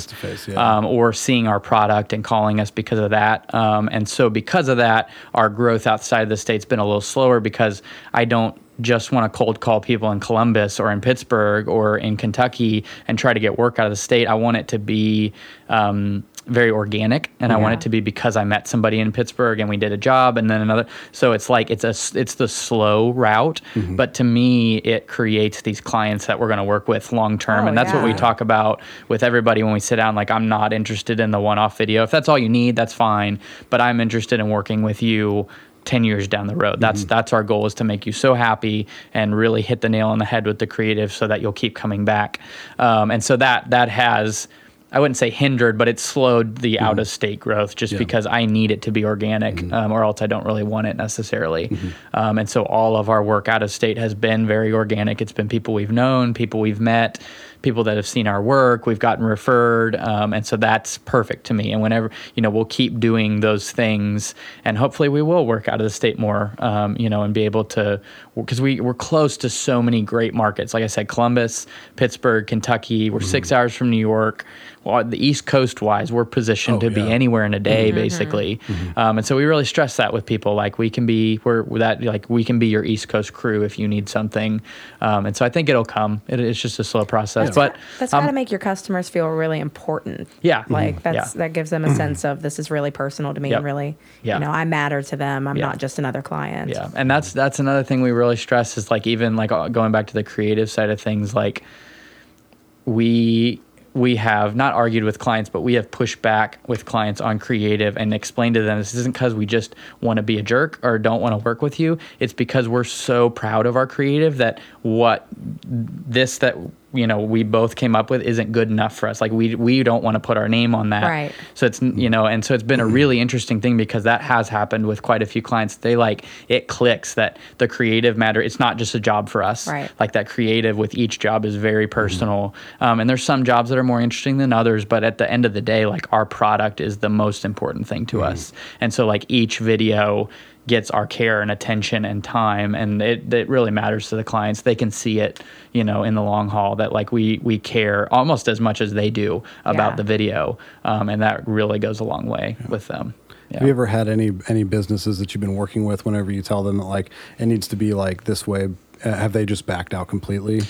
um, or seeing our product and calling us because of that. Um, and so because of that, our growth outside of the state's been a little slower because I don't just want to cold call people in Columbus or in Pittsburgh or in Kentucky and try to get work out of the state. I want it to be um, very organic, and I want it to be because I met somebody in Pittsburgh and we did a job, and then another. So it's like it's a it's the slow route, but to me, it creates these clients that we're going to work with long term, Oh, and that's what we talk about with everybody when we sit down. Like I'm not interested in the one-off video. If that's all you need, that's fine. But I'm interested in working with you 10 years down the road. That's that's our goal is to make you so happy and really hit the nail on the head with the creative so that you'll keep coming back. Um, and so that that has I wouldn't say hindered, but it slowed the out of state growth just because I need it to be organic, um, or else I don't really want it necessarily. Um, and so all of our work out of state has been very organic. It's been people we've known, people we've met, people that have seen our work, we've gotten referred, um, and so that's perfect to me. And whenever you know, we'll keep doing those things, and hopefully we will work out of the state more, um, you know, and be able to because we we're close to so many great markets. Like I said, Columbus, Pittsburgh, Kentucky. We're six hours from New York. Well, the East Coast wise, we're positioned Oh, to be anywhere in a day, basically. Um, and so we really stress that with people. Like we can be, we're we're that like we can be your East Coast crew if you need something. Um, and so I think it'll come. It, it's just a slow process, but That's um, got to make your customers feel really important. Yeah. Like Mhm. that's Yeah. that gives them a sense of this is really personal to me Yep. and really, Yeah. you know, I matter to them. I'm Yeah. not just another client. Yeah, and that's that's another thing we really stress is like even like uh, going back to the creative side of things, like we we have not argued with clients, but we have pushed back with clients on creative and explained to them this isn't because we just want to be a jerk or don't want to work with you. It's because we're so proud of our creative that what this that you know we both came up with isn't good enough for us. Like we we don't want to put our name on that. Right. So it's you know, and so it's been a mm-hmm. really interesting thing because that has happened with quite a few clients. They like it clicks that the creative matter. It's not just a job for us. Right. Like that creative with each job is very mm-hmm. personal. Um, and there's some jobs that are more interesting than others, but at the end of the day, like our product is the most important thing to mm-hmm. us. And so like each video gets our care and attention and time and it, it really matters to the clients they can see it you know in the long haul that like we we care almost as much as they do about Yeah. the video um, and that really goes a long way with them yeah. Have you ever had any any businesses that you've been working with? Whenever you tell them that like it needs to be like this way, uh, have they just backed out completely?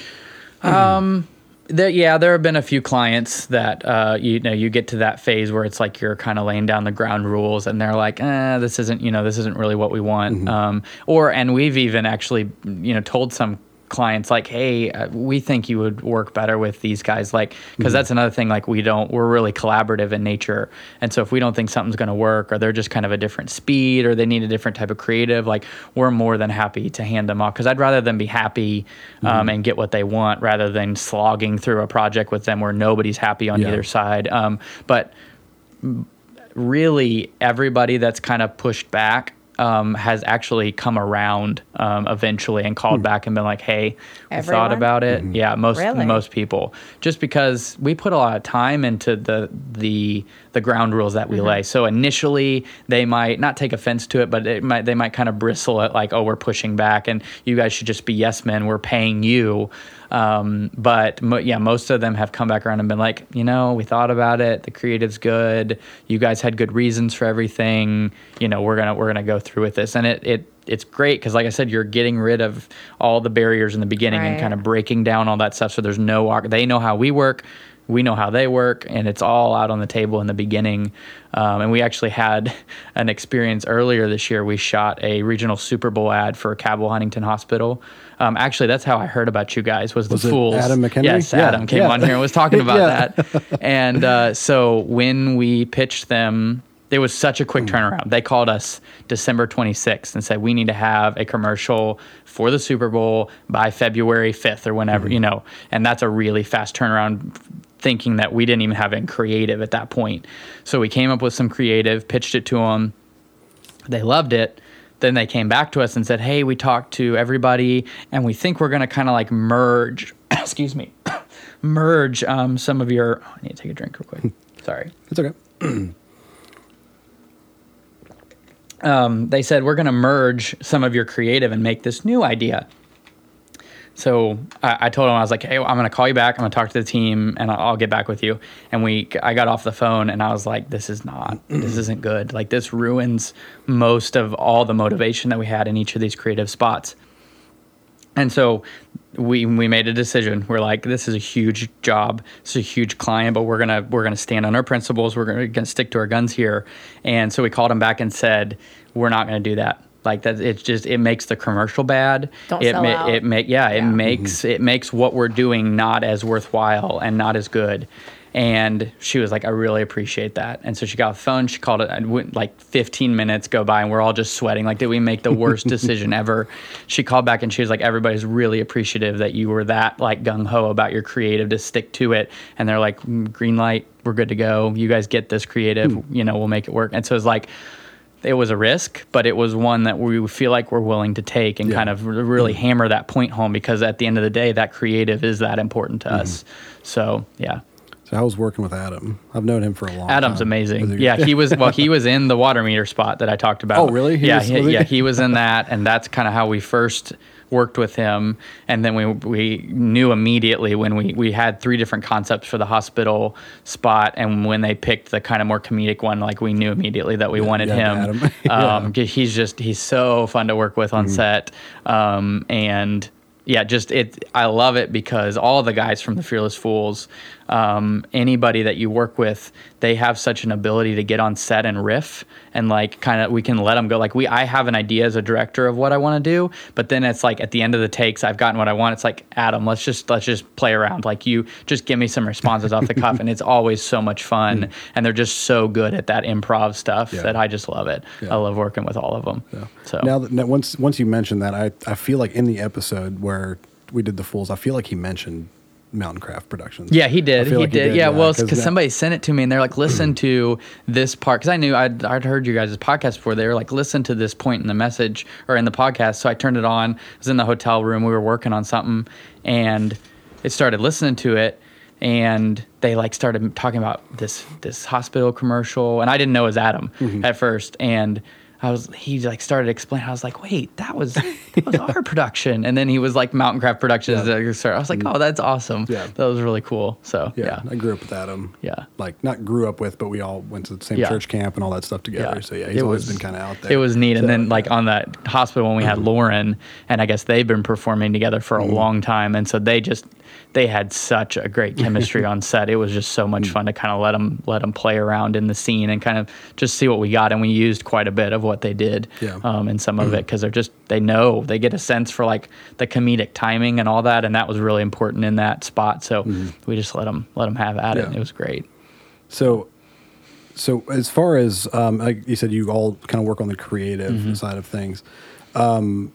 There, yeah, there have been a few clients that uh, you know you get to that phase where it's like you're kind of laying down the ground rules, and they're like, eh, "This isn't you know this isn't really what we want." Um, or and we've even actually you know told some clients like, "Hey, uh, we think you would work better with these guys," like because that's another thing. Like we don't we're really collaborative in nature, and so if we don't think something's going to work, or they're just kind of a different speed, or they need a different type of creative, like we're more than happy to hand them off because I'd rather them be happy um, and get what they want rather than slogging through a project with them where nobody's happy on Yeah. either side. Um, but really, everybody that's kind of pushed back. Um, has actually come around um, eventually and called back and been like, "Hey, we thought about it." Yeah, most Really? most people, just because we put a lot of time into the the the ground rules that we Mm-hmm. lay. So initially, they might not take offense to it, but it might they might kind of bristle at like, "Oh, we're pushing back, and you guys should just be yes men. We're paying you." Um, but mo- yeah, most of them have come back around and been like, you know, we thought about it. The creative's good. You guys had good reasons for everything. You know, we're gonna we're gonna go through with this, and it it it's great because, like I said, you're getting rid of all the barriers in the beginning and kind of breaking down all that stuff. So there's no they know how we work. We know how they work, and it's all out on the table in the beginning. Um, and we actually had an experience earlier this year. We shot a regional Super Bowl ad for Cabell Huntington Hospital. Um, actually, that's how I heard about you guys. Was the Was it Fools? Adam McHenry? Yes, Yeah, Adam came yeah. on here and was talking about Yeah. that. And uh, so when we pitched them, it was such a Hmm. quick turnaround. They called us December 26th and said we need to have a commercial for the Super Bowl by February 5th or whenever, Hmm. you know. And that's a really fast turnaround thinking that we didn't even have in creative at that point. So we came up with some creative, pitched it to them. They loved it. then they came back to us and said, "Hey, we talked to everybody, and we think we're going to kind of like merge." excuse me, merge um, some of your. Oh, I need to take a drink real quick. Sorry. It's okay. Um, they said we're going to merge some of your creative and make this new idea. So I, I told him I was like, "Hey, I'm to call you back. I'm to talk to the team, and I'll, I'll get back with you." And we, I got off the phone, and I was like, "This is not, this isn't good. Like this ruins most of all the motivation that we had in each of these creative spots." And so we we made a decision. We're like, this is a huge job. It's a huge client, but we're gonna we're gonna stand on our principles. We're gonna, gonna stick to our guns here. And so we called him back and said, we're not gonna do that. Like that, it's just it makes the commercial bad. Don't it sell out. it make yeah, it Yeah. makes it makes what we're doing not as worthwhile and not as good. And she was like, I really appreciate that. And so she got off the phone. She called it. And went, like 15 minutes go by, and we're all just sweating. Like, did we make the worst decision ever? She called back and she was like, everybody's really appreciative that you were that like gung ho about your creative to stick to it. And they're like, "Mm, green light, we're good to go. You guys get this creative. You know, we'll make it work. And so it's like, it was a risk, but it was one that we feel like we're willing to take and Yeah. kind of really mm-hmm. hammer that point home because at the end of the day, that creative is that important to us. Mm-hmm. So yeah, So I was working with Adam. I've known him for a long time. Adam's amazing. Was Yeah, he was well. He was in the water meter spot that I talked about. Oh, really? He yeah, was- he, was he? yeah, he was in that, and that's kind of how we first worked with him. And then we we knew immediately when we we had three different concepts for the hospital spot, and when they picked the kind of more comedic one, like we knew immediately that we wanted yeah, him. Yeah. um, he's just he's so fun to work with on Mm-hmm. set, um, and yeah, just it. I love it because all the guys from the Fearless Fools, um, anybody that you work with, they have such an ability to get on set and riff, and like kind of we can let them go. Like we, I have an idea as a director of what I want to do, but then it's like at the end of the takes, I've gotten what I want. It's like Adam, let's just let's just play around. Like you, just give me some responses off the cuff, and it's always so much fun. And they're just so good at that improv stuff. Yeah. that I just love it. Yeah. I love working with all of them. So Now that now once once you mentioned that, I I feel like in the episode where we did the fools, I feel like he mentioned Mountain Craft Productions. Yeah, he did. He, like did. Yeah, well, 'cause because somebody sent it to me and they're like, listen to this part. Because I knew I'd, I'd heard you guys' podcast before. They were like, listen to this point in the message or in the podcast. So I turned it on. I was in the hotel room. We were working on something and it started listening to it. And they like started talking about this this hospital commercial, and I didn't know it was Adam Mm-hmm. at first. And I was he like started explaining. I was like, wait, that was that was our production. And then he was like Mountain Craft Productions. I was like, mm-hmm. oh, that's awesome. Yeah. that was really cool. So yeah, yeah, I grew up with Adam. Yeah. like not grew up with, but we all went to the same Yeah. church camp and all that stuff together. So yeah, he's It always was- been kind of out there. It was neat. and So, then like on that hospital when we had mm-hmm. Lauren, and I guess they've been performing together for a mm-hmm. long time, and so they just they had such a great chemistry on set. It was just so much fun to kind of let them let them play around in the scene and kind of just see what we got. And we used quite a bit of what they did, Yeah. um, in some of it because they're just they know they get a sense for like the comedic timing and all that, and that was really important in that spot. So we just let them let them have at it. Yeah. And it was great. So, so as far as um, like you said, you all kind of work on the creative Mm-hmm. side of things. Um,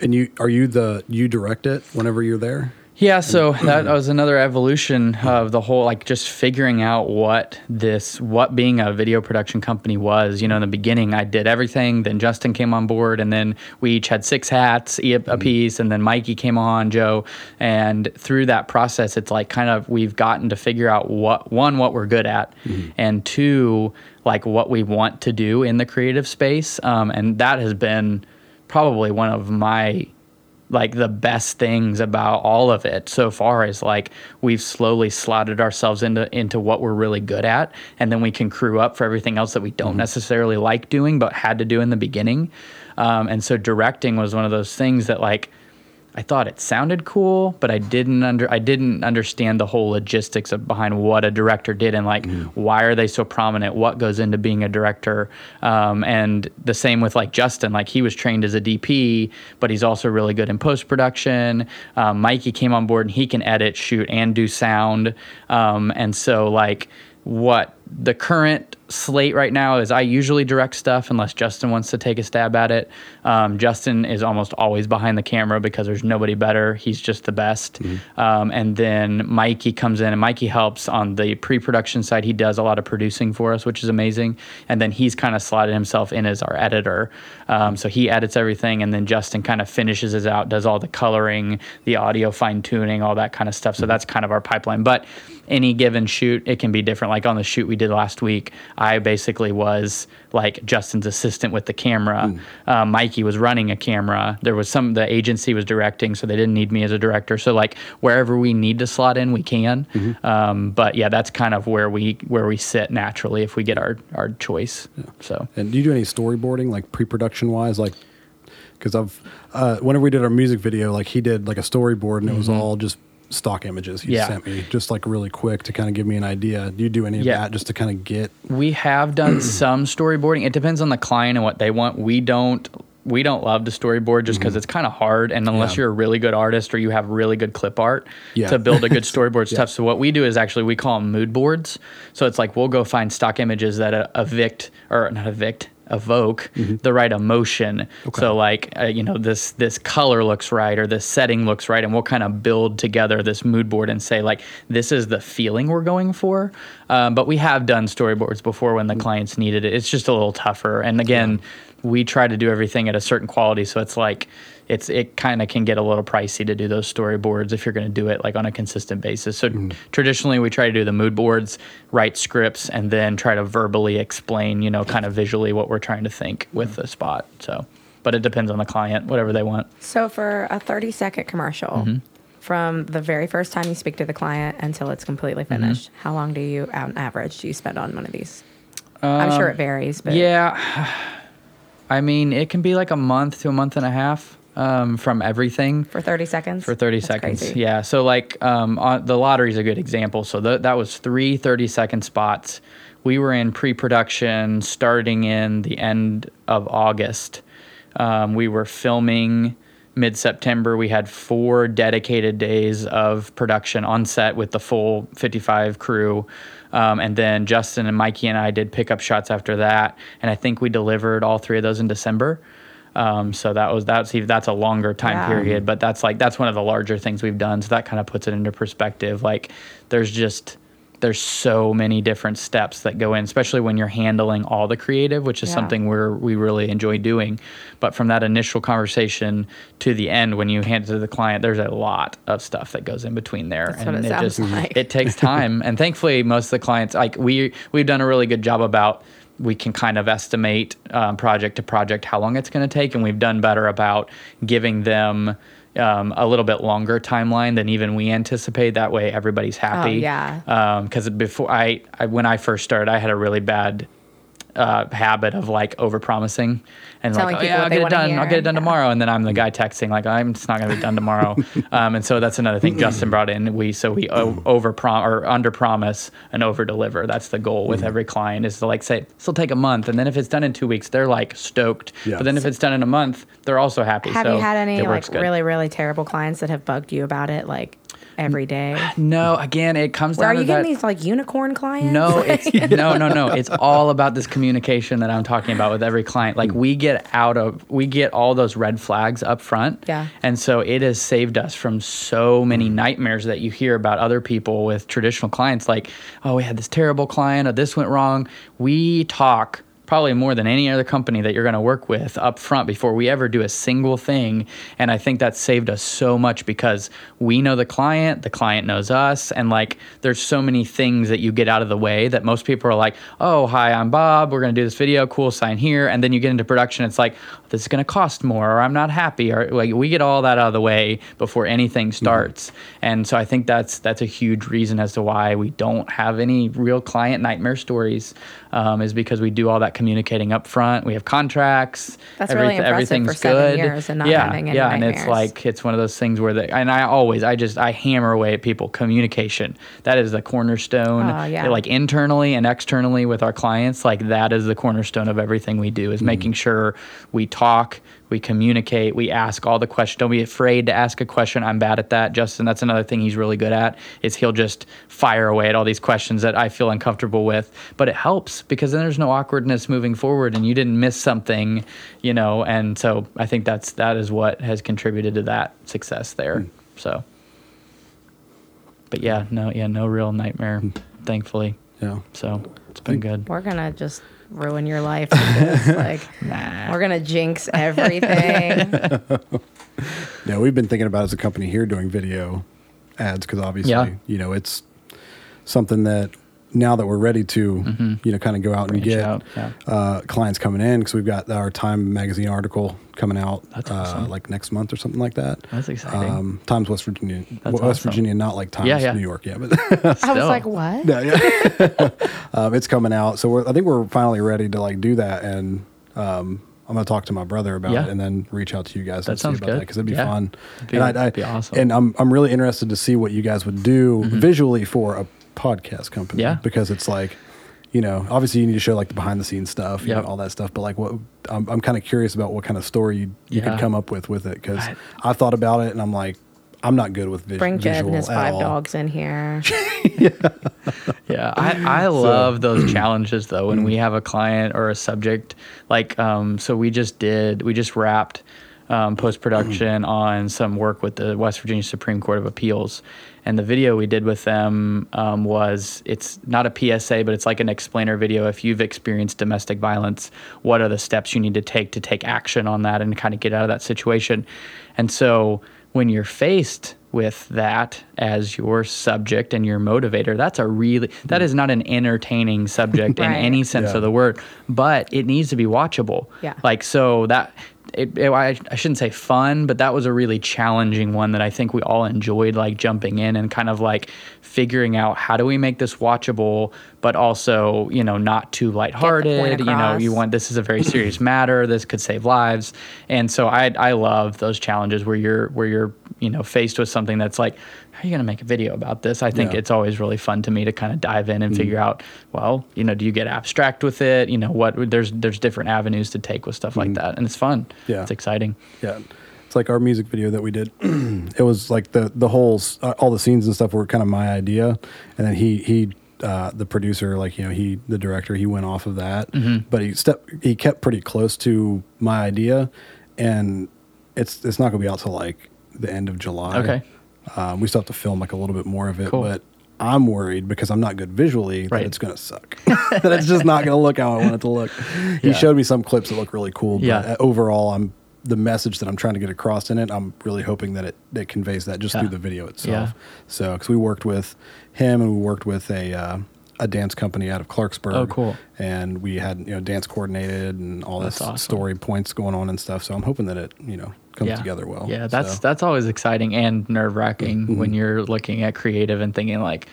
and you are you the you direct it whenever you're there? Yeah, so that was another evolution of the whole like just figuring out what this what being a video production company was. You know, in the beginning I did everything, then Justin came on board and then we each had six hats a piece and then Mikey came on, Joe, and through that process it's like kind of we've gotten to figure out what one what we're good at and two like what we want to do in the creative space. Um, and that has been probably one of my like the best things about all of it so far is like we've slowly slotted ourselves into into what we're really good at and then we can crew up for everything else that we don't necessarily like doing but had to do in the beginning. Um, and so directing was one of those things that like I thought it sounded cool, but I didn't under I didn't understand the whole logistics of behind what a director did and like why are they so prominent? What goes into being a director? Um, and the same with like Justin, like he was trained as a DP, but he's also really good in post production. Um, Mikey came on board and he can edit, shoot, and do sound. Um, and so like what the current slate right now is I usually direct stuff unless Justin wants to take a stab at it. Um, Justin is almost always behind the camera because there's nobody better. He's just the best. Um, and then Mikey comes in and Mikey helps on the pre production side. He does a lot of producing for us, which is amazing. And then he's kind of slotted himself in as our editor. Um, so he edits everything, and then Justin kind of finishes it out, does all the coloring, the audio fine tuning, all that kind of stuff. So that's kind of our pipeline. But any given shoot, it can be different. Like on the shoot we did last week, I basically was like Justin's assistant with the camera. Uh, Mikey was running a camera. There was some the agency was directing, so they didn't need me as a director. So like wherever we need to slot in, we can. Um, but yeah, that's kind of where we where we sit naturally if we get our our choice. So And do you do any storyboarding, like pre-production wise, like? Because I've, uh, whenever we did our music video, like he did like a storyboard, and it was all just stock images Mm-hmm. Yeah. sent me, just like really quick to kind of give me an idea. Do you do any of Yeah. that just to kind of get? We have done some storyboarding. It depends on the client and what they want. We don't we don't love to storyboard just because it's kind of hard and unless Mm-hmm. Yeah. you're a really good artist or you have really good clip art Yeah. to build a good storyboard it's tough so what we do is actually we call them mood boards so it's like we'll go find stock images that evict or not evict evoke Mm-hmm. the right emotion. So like uh, you know this this color looks right or this setting looks right and we'll kind of build together this mood board and say like this is the feeling we're going for. Um, but we have done storyboards before when the Mm. clients needed it. It's just a little tougher. And again we try to do everything at a certain quality. So it's like it's it kind of can get a little pricey to do those storyboards if you're going to do it like on a consistent basis so traditionally we try to do the mood boards write scripts and then try to verbally explain you know kind of visually what we're trying to think with the spot so but it depends on the client whatever they want So for a 30 second commercial, Mm-hmm. from the very first time you speak to the client until it's completely Mm-hmm. finished, how long do you, on average, do you spend on one of these? I'm sure it varies, but Um, yeah i mean it can be like a month to a month and a half um, from everything. For 30 seconds? for 30 That's seconds crazy. yeah. So like um, on, the lottery is a good example. So th- that was three 30 second spots. We were in pre-production starting in the end of august. Um, we were filming mid-september. We had four dedicated days of production on set with the full 55 crew. Um, and then justin and mikey and i did pickup shots after that. And i think we delivered all three of those in december um, so that was that's that's a longer time Yeah. period, but that's like that's one of the larger things we've done. So that kind of puts it into perspective. Like there's just there's so many different steps that go in, especially when you're handling all the creative, which is Yeah. something we're we really enjoy doing. But from that initial conversation to the end, when you hand it to the client, there's a lot of stuff that goes in between there, That's what it just like. it takes time and thankfully most of the clients like we we've done a really good job about we can kind of estimate um, project to project how long it's going to take and we've done better about giving them um, a little bit longer timeline than even we anticipate that way everybody's happy yeah. because before I, I when i first started i had a really bad uh, habit of like over promising and Telling like, oh yeah, I'll get it done. I'll get it done yeah. tomorrow. And then I'm the guy texting like, I'm just not going to be done tomorrow. um, and so that's another thing Justin brought in. We so we o- over prom or under promise and over deliver. That's the goal with every client is to like say this will take a month, and then if it's done in two weeks, they're like stoked. Yeah. But then if it's done in a month, they're also happy. Have so you had any like good. really, really terrible clients that have bugged you about it like every day? No, again, it comes Where down are you to that. getting these like unicorn clients? No, it's no, no, no. It's all about this communication that I'm talking about with every client. Like we get out of, we get all those red flags up front. Yeah. And so it has saved us from so many nightmares that you hear about other people with traditional clients. Like, oh, we had this terrible client, or this went wrong. We talk probably more than any other company that you're going to work with up front before we ever do a single thing. And I think that saved us so much because we know the client, the client knows us, and like there's so many things that you get out of the way that most people are like, oh, hi, I'm Bob. We're going to do this video. Cool, sign here. And then you get into production, it's like, oh, this is going to cost more, or I'm not happy, or like we get all that out of the way before anything mm-hmm. starts. And so I think that's that's a huge reason as to why we don't have any real client nightmare stories, um, is because we do all that communicating up front. We have contracts. That's really impressive everything's for seven good. years and not yeah, having any yeah, and it's like it's one of those things where the and I always I just I hammer away at people communication. That is the cornerstone. Oh, yeah. Like internally and externally with our clients, like that is the cornerstone of everything we do is making sure we talk, we communicate, we ask all the questions. Don't be afraid to ask a question. I'm bad at that. Justin, that's another thing he's really good at is he'll just fire away at all these questions that I feel uncomfortable with. But it helps because then there's no awkwardness moving forward and you didn't miss something, you know, and so I think that's that is what has contributed to that success there. Hmm. So but yeah, no, yeah, no real nightmare, hmm. thankfully. Yeah. So it's been good. We're gonna just ruin your life. Like, Nah. we're gonna jinx everything. Yeah, we've been thinking about as a company here doing video ads because obviously, Yeah. you know, it's something that now that we're ready to, you know, kind of go out and get out, yeah. uh, clients coming in because we've got our Time magazine article coming out uh, awesome. like next month or something like that. That's exciting. Um, Times West Virginia, That's West awesome. Virginia, not like Times Yeah, yeah. New York, yeah, but I was like, what? no, yeah, um, it's coming out. So we're, I think we're finally ready to like do that, and um, I'm gonna talk to my brother about Yeah. it, and then reach out to you guys. That and see sounds about good. because it'd be Yeah. fun. It'd be- and I, I, it'd be awesome. And I'm I'm really interested to see what you guys would do visually for a podcast company. Yeah. because it's like. You know, obviously you need to show like the behind the scenes stuff, you Yep. know, all that stuff. But like, what I'm, I'm kind of curious about what kind of story you, you Yeah. could come up with with it because I- thought about it and I'm like, I'm not good with vis- Bring Jed visual and his five all. dogs in here. Yeah, I, I love those challenges though when we have a client or a subject like um, so we just did we just wrapped um, post production on some work with the West Virginia Supreme Court of Appeals, and the video we did with them um, was it's not a PSA but it's like an explainer video. If you've experienced domestic violence, what are the steps you need to take to take action on that and kind of get out of that situation? And so when you're faced with that as your subject and your motivator, that's a really that is not an entertaining subject in any sense Yeah. of the word, but it needs to be watchable. Yeah. Like so that it, it- I, I shouldn't say fun, but that was a really challenging one that I think we all enjoyed like jumping in and kind of like figuring out how do we make this watchable, but also, you know, not too lighthearted. You know, you want this is a very serious matter. This could save lives. And so I I love those challenges where you're where you're, you know, faced with something that's like, how are you gonna make a video about this? I think Yeah. it's always really fun to me to kind of dive in and figure out, well, you know, do you get abstract with it? You know, what there's there's different avenues to take with stuff like that. And it's fun. Yeah. It's exciting. Yeah. It's like our music video that we did. it was like the the whole uh, all the scenes and stuff were kind of my idea, and then he he uh, the producer like you know he the director he went off of that, Mm-hmm. but he stepped he kept pretty close to my idea, and it's it's not gonna be out till like the end of July. Okay. Um, we still have to film like a little bit more of it, Cool. but. I'm worried because I'm not good visually that it's going to suck. that it's just not going to look how I want it to look. He showed me some clips that look really cool, but Yeah. uh, overall, I'm the message that I'm trying to get across in it. I'm really hoping that it, it conveys that just Yeah. through the video itself. Yeah. So, because we worked with him and we worked with a uh, a dance company out of Clarksburg. Oh, cool. And we had you know dance coordinated and all That's this awesome. story points going on and stuff. So I'm hoping that it you know comes together well. Yeah, that's So, that's always exciting and nerve wracking Mm-hmm. when you're looking at creative and thinking like,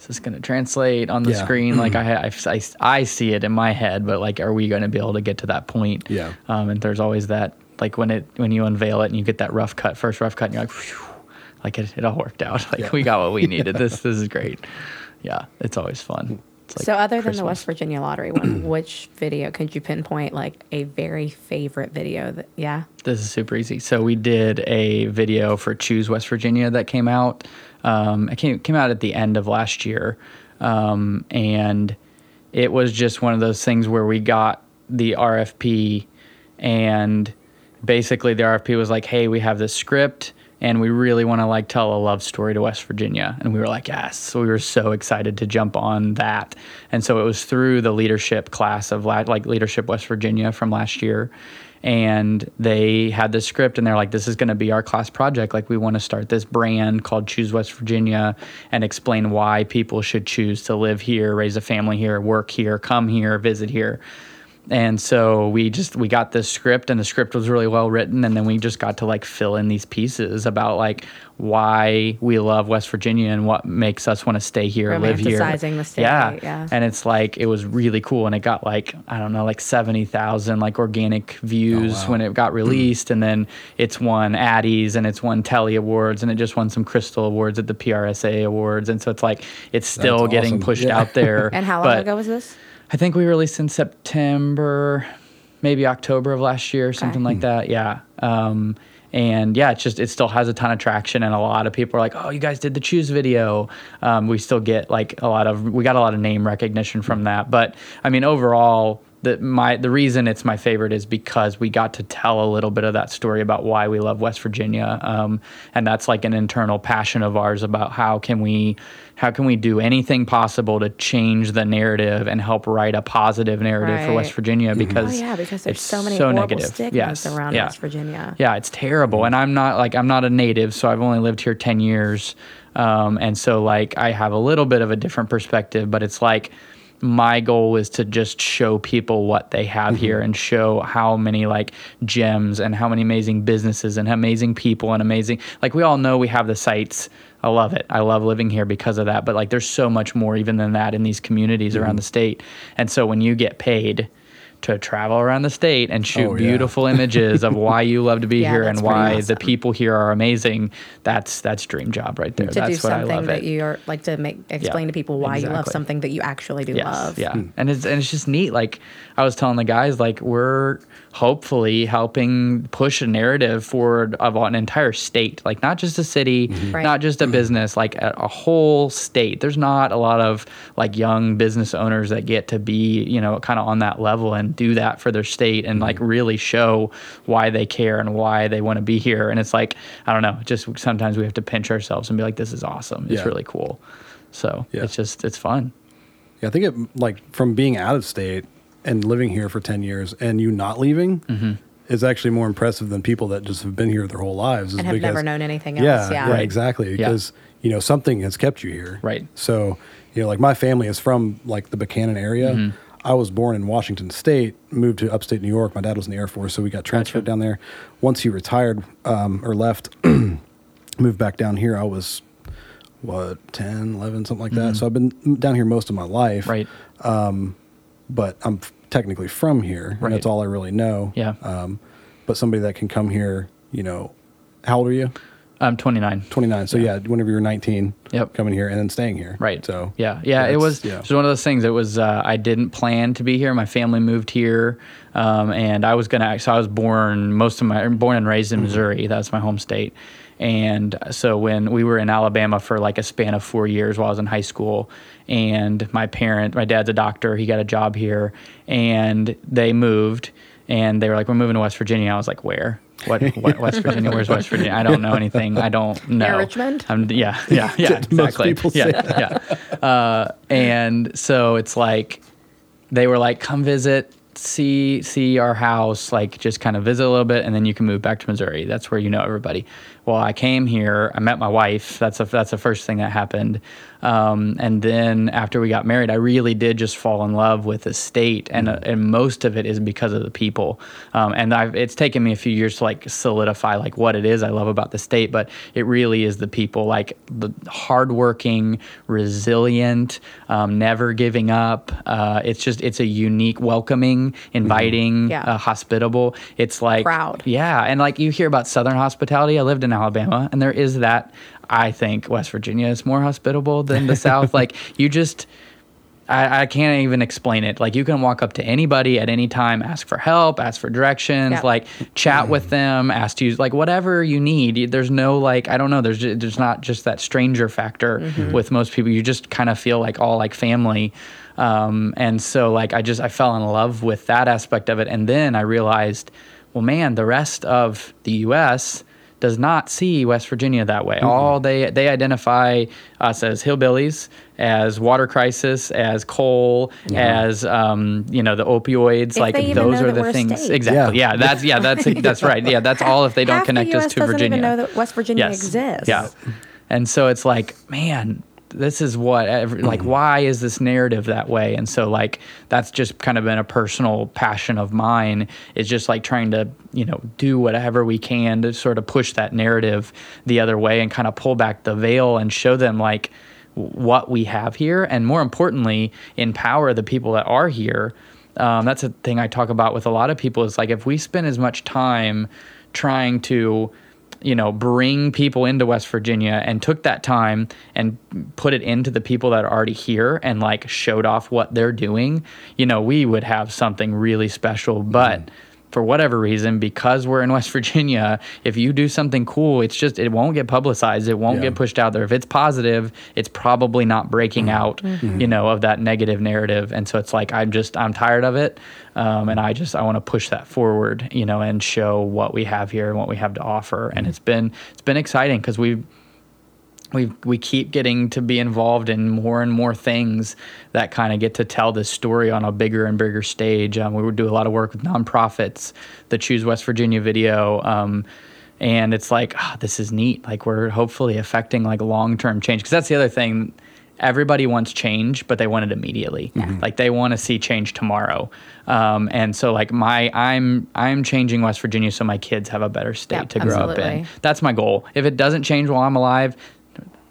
is this going to translate on the Yeah. screen? Like I, I, I, I see it in my head, but like, are we going to be able to get to that point? Yeah. Um, and there's always that like when it when you unveil it and you get that rough cut, first rough cut, and you're like, Phew, like it, it all worked out. Like Yeah. we got what we needed. this this is great. Yeah, it's always fun. Like so, other than the West Virginia lottery one, which video could you pinpoint like a very favorite video? That yeah, This is super easy. So we did a video for Choose West Virginia that came out. Um, it came came out at the end of last year, um, and it was just one of those things where we got the RFP, and basically the RFP was like, "Hey, we have this script." And we really want to like tell a love story to West Virginia, and we were like, yes. So we were so excited to jump on that, and so it was through the leadership class of la- like leadership West Virginia from last year, and they had this script and they're like this is going to be our class project. Like we want to start this brand called choose west virginia and explain why people should choose to live here raise a family here work here come here visit here and so we just we got this script and the script was really well written and then we just got to like fill in these pieces about like why we love west virginia and what makes us want to stay here live here the state, yeah yeah. and it's like it was really cool and it got like i don't know like 70000 like organic views oh, wow. when it got hmm. released and then it's won addies and it's won telly awards and it just won some crystal awards at the prsa awards and so it's like it's still That's getting awesome. pushed Yeah. out there and how long but ago was this? I think we released in september maybe october of last year something like that yeah. Um, and yeah, it's just it still has a ton of traction, and a lot of people are like, "Oh, you guys did the choose video." Um, we still get like a lot of we got a lot of name recognition from that, but I mean overall, the my the reason it's my favorite is because we got to tell a little bit of that story about why we love West Virginia, um, and that's like an internal passion of ours about how can we how can we do anything possible to change the narrative and help write a positive narrative for West Virginia Oh because yeah, because there's it's so many so negative. stigmas Yes. around Yeah. West Virginia. Yeah, it's terrible. And I'm not like I'm not a native, so I've only lived here 10 years. Um, and so like I have a little bit of a different perspective, but it's like my goal is to just show people what they have here mm-hmm. and show how many like gems and how many amazing businesses and amazing people and amazing like we all know we have the sites I love it. I love living here because of that. But like, there's so much more even than that in these communities around mm-hmm. the state. And so when you get paid to travel around the state and shoot Oh, yeah. beautiful images of why you love to be Yeah, here and pretty why the people here are amazing, that's that's dream job right there. to that's do what I something love that it. you are like to make explain to people why you love something that you actually do Yes, love. Yeah, hmm. and it's and it's just neat. Like I was telling the guys, like we're hopefully helping push a narrative forward of an entire state, like not just a city, mm-hmm. Right. not just a business, like a, a whole state. There's not a lot of like young business owners that get to be, you know, kind of on that level and do that for their state and like mm-hmm. really show why they care and why they want to be here. And it's like I don't know, just sometimes we have to pinch ourselves and be like, this is awesome. It's Yeah. really cool. So Yeah. it's just it's fun. Yeah, I think it like from being out of state and living here for ten years and you not leaving Mm-hmm. is actually more impressive than people that just have been here their whole lives. is And have because- never known anything else. Yeah. yeah, Right. exactly. Yeah. Because you know something has kept you here. Right. So you know, like my family is from like the Buckhannon area. Mm-hmm. I was born in Washington State, moved to upstate New York. My dad was in the Air Force, so we got transferred down there. Once he retired um, or left, moved back down here. I was what 10, 11, something like that. So I've been down here most of my life Mm-hmm. Right. But I'm f- technically from here, Right. and that's all I really know. Yeah. Um, but somebody that can come here, you know, how old are you? I'm 29. 29. So yeah, whenever you're 19, Yep. coming here and then staying here. Right. So yeah, yeah, it was. yeah. It was one of those things. It was. Uh, I didn't plan to be here. My family moved here, um, and I was gonna. So I was born most of my born and raised in Mm-hmm. Missouri. That's my home state. And so when we were in Alabama for like a span of four years while I was in high school, and my parent, my dad's a doctor. He got a job here, and they moved, and they were like, "We're moving to West Virginia." I was like, "Where?" What, what West Virginia? Where's West Virginia? I don't know anything. I don't know. Richmond? I'm, yeah, yeah, yeah, exactly. yeah, yeah. Uh, and so it's like they were like, "Come visit, see see our house, like just kind of visit a little bit, and then you can move back to Missouri. That's where you know everybody." Well, I came here. I met my wife. That's a, that's the first thing that happened. Um, and then after we got married, I really did just fall in love with the state, and uh, and most of it is because of the people. Um, and I've, it's taken me a few years to like solidify like what it is I love about the state, but it really is the people, like the hardworking, resilient, um, never giving up. Uh, it's just it's a unique, welcoming, inviting, Yeah. uh, hospitable. It's like Proud. yeah, and like you hear about Southern hospitality. I lived in Alabama, and there is that. I think West Virginia is more hospitable than the South. Like you just. I, I can't even explain it. Like you can walk up to anybody at any time, ask for help, ask for directions, Yeah. like chat with them, ask to use like whatever you need. There's no like I don't know. There's there's not just that stranger factor with most people. You just kind of feel like all like family. Um, and so like I just I fell in love with that aspect of it, and then I realized, well, man, the rest of the U.S does not see West Virginia that way. All they they identify us as hillbillies, as water crisis, as coal, as um, you know the opioids. If like they even those know are that the things. state. Exactly. Yeah. That's yeah. That's that's right. Yeah. That's all if they don't Half connect the US us to doesn't Virginia. even know that West Virginia exists. Yeah. And so it's like, man, this is what every, like why is this narrative that way? And so like that's just kind of been a personal passion of mine. Is just like trying to, you know, do whatever we can to sort of push that narrative the other way and kind of pull back the veil and show them like what we have here. And more importantly empower the people that are here. Um, that's a thing i talk about with a lot of people is like if we spend as much time trying to you know bring people into west virginia and took that time and put it into the people that are already here and like showed off what they're doing you know we would have something really special. But mm-hmm. For whatever reason, because we're in West Virginia, if you do something cool, it's just it won't get publicized. It won't Yeah. get pushed out there. If it's positive, it's probably not breaking mm-hmm. out, mm-hmm. you know, of that negative narrative. And so it's like I'm just I'm tired of it, um, and I just I want to push that forward, you know, and show what we have here and what we have to offer. And mm-hmm. it's been it's been exciting because we've we we keep getting to be involved in more and more things that kind of get to tell this story on a bigger and bigger stage. Um, we would do a lot of work with nonprofits, the Choose West Virginia video. Um, and it's like ah, this is neat. Like we're hopefully affecting like long term change because that's the other thing. Everybody wants change, but they want it immediately. Like they want to see change tomorrow. Um, and so like my I'm I'm changing West Virginia so my kids have a better state Yep, to grow up in. That's my goal. If it doesn't change while I'm alive,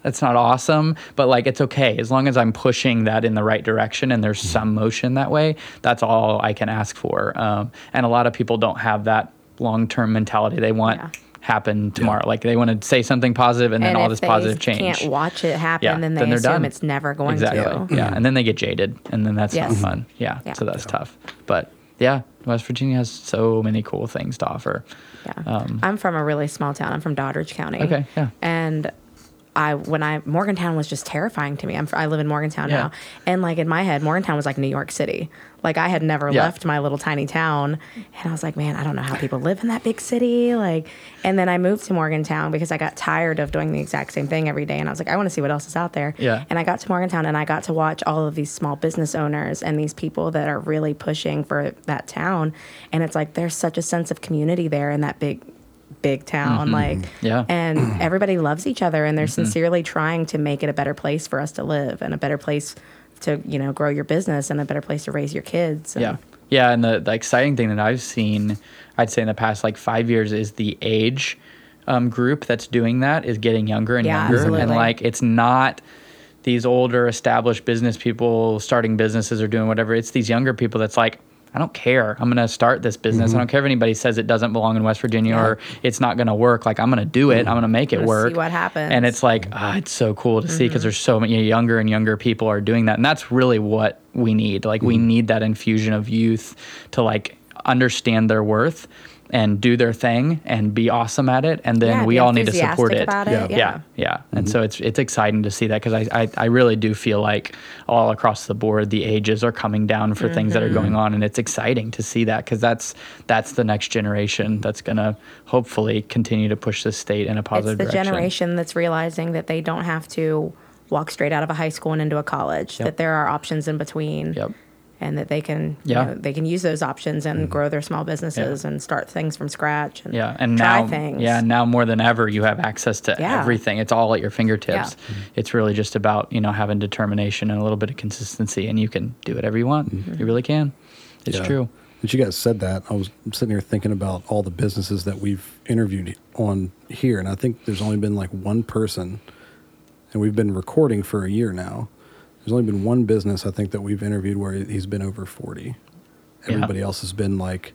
that's not awesome, but like it's okay as long as I'm pushing that in the right direction and there's Mm-hmm. some motion that way. That's all I can ask for. Um, and a lot of people don't have that long term mentality. They want Yeah. happen tomorrow. Like they want to say something positive and then and all this positive change. can't watch it happen, Yeah, then they then assume done. it's never going exactly. to. Yeah, and then they get jaded, and then that's not fun. Yeah, Yeah. so that's tough. But yeah, West Virginia has so many cool things to offer. Yeah. I'm from a really small town. I'm from Doddridge County. Um, Okay, yeah. And I when I Morgantown was just terrifying to me. I'm I live in Morgantown Yeah. now, and like in my head, Morgantown was like New York City. Like I had never Yeah. left my little tiny town, and I was like, man, I don't know how people live in that big city. Like, and then I moved to Morgantown because I got tired of doing the exact same thing every day, and I was like, I want to see what else is out there. Yeah. And I got to Morgantown, and I got to watch all of these small business owners and these people that are really pushing for that town, and it's like there's such a sense of community there in that big big town like Mm-hmm. Yeah. Mm-hmm. and everybody loves each other and they're sincerely trying to make it a better place for us to live and a better place to you know grow your business and a better place to raise your kids and Yeah. Yeah. And the, the exciting thing that I've seen, I'd say in the past like five years, is the age um, group that's doing that is getting younger and Yeah, younger. And like it's not these older established business people starting businesses or doing whatever. It's these younger people that's like, I don't care. I'm going to start this business. I mm-hmm. don't care if anybody says it doesn't belong in West Virginia Yeah. or it's not going to work. Like, I'm going to do it. I'm going to make it Gonna see work. what happens. And it's like, ah, it's so cool to see because mm-hmm. there's so many younger and younger people are doing that. And that's really what we need. Like, we mm-hmm. need that infusion of youth to like understand their worth and do their thing and be awesome at it. And then Yeah, we all need to support it. about it, Yeah. yeah. Yeah, yeah. And mm-hmm. so it's it's exciting to see that because I, I I really do feel like all across the board the ages are coming down for things that are mm-hmm. going on, and it's exciting to see that because that's that's the next generation that's gonna hopefully continue to push this state in a positive direction. it's the direction. generation that's realizing that they don't have to walk straight out of a high school and into a college Yep. that there are options in between Yep. And that they can you Yeah. know, they can use those options and mm. grow their small businesses and start things from scratch and Yeah, and try now, things yeah, now more than ever, you have access to Yeah. everything. It's all at your fingertips. Yeah. Mm-hmm. It's really just about you know having determination and a little bit of consistency, and you can do whatever you want. Mm-hmm. You really can. It's Yeah. true. But you guys said that. I was sitting here thinking about all the businesses that we've interviewed on here, and I think there's only been like one person, and we've been recording for a year now. There's only been one business I think that we've interviewed where he's been over 40. Yeah. Mm-hmm. Everybody else has been like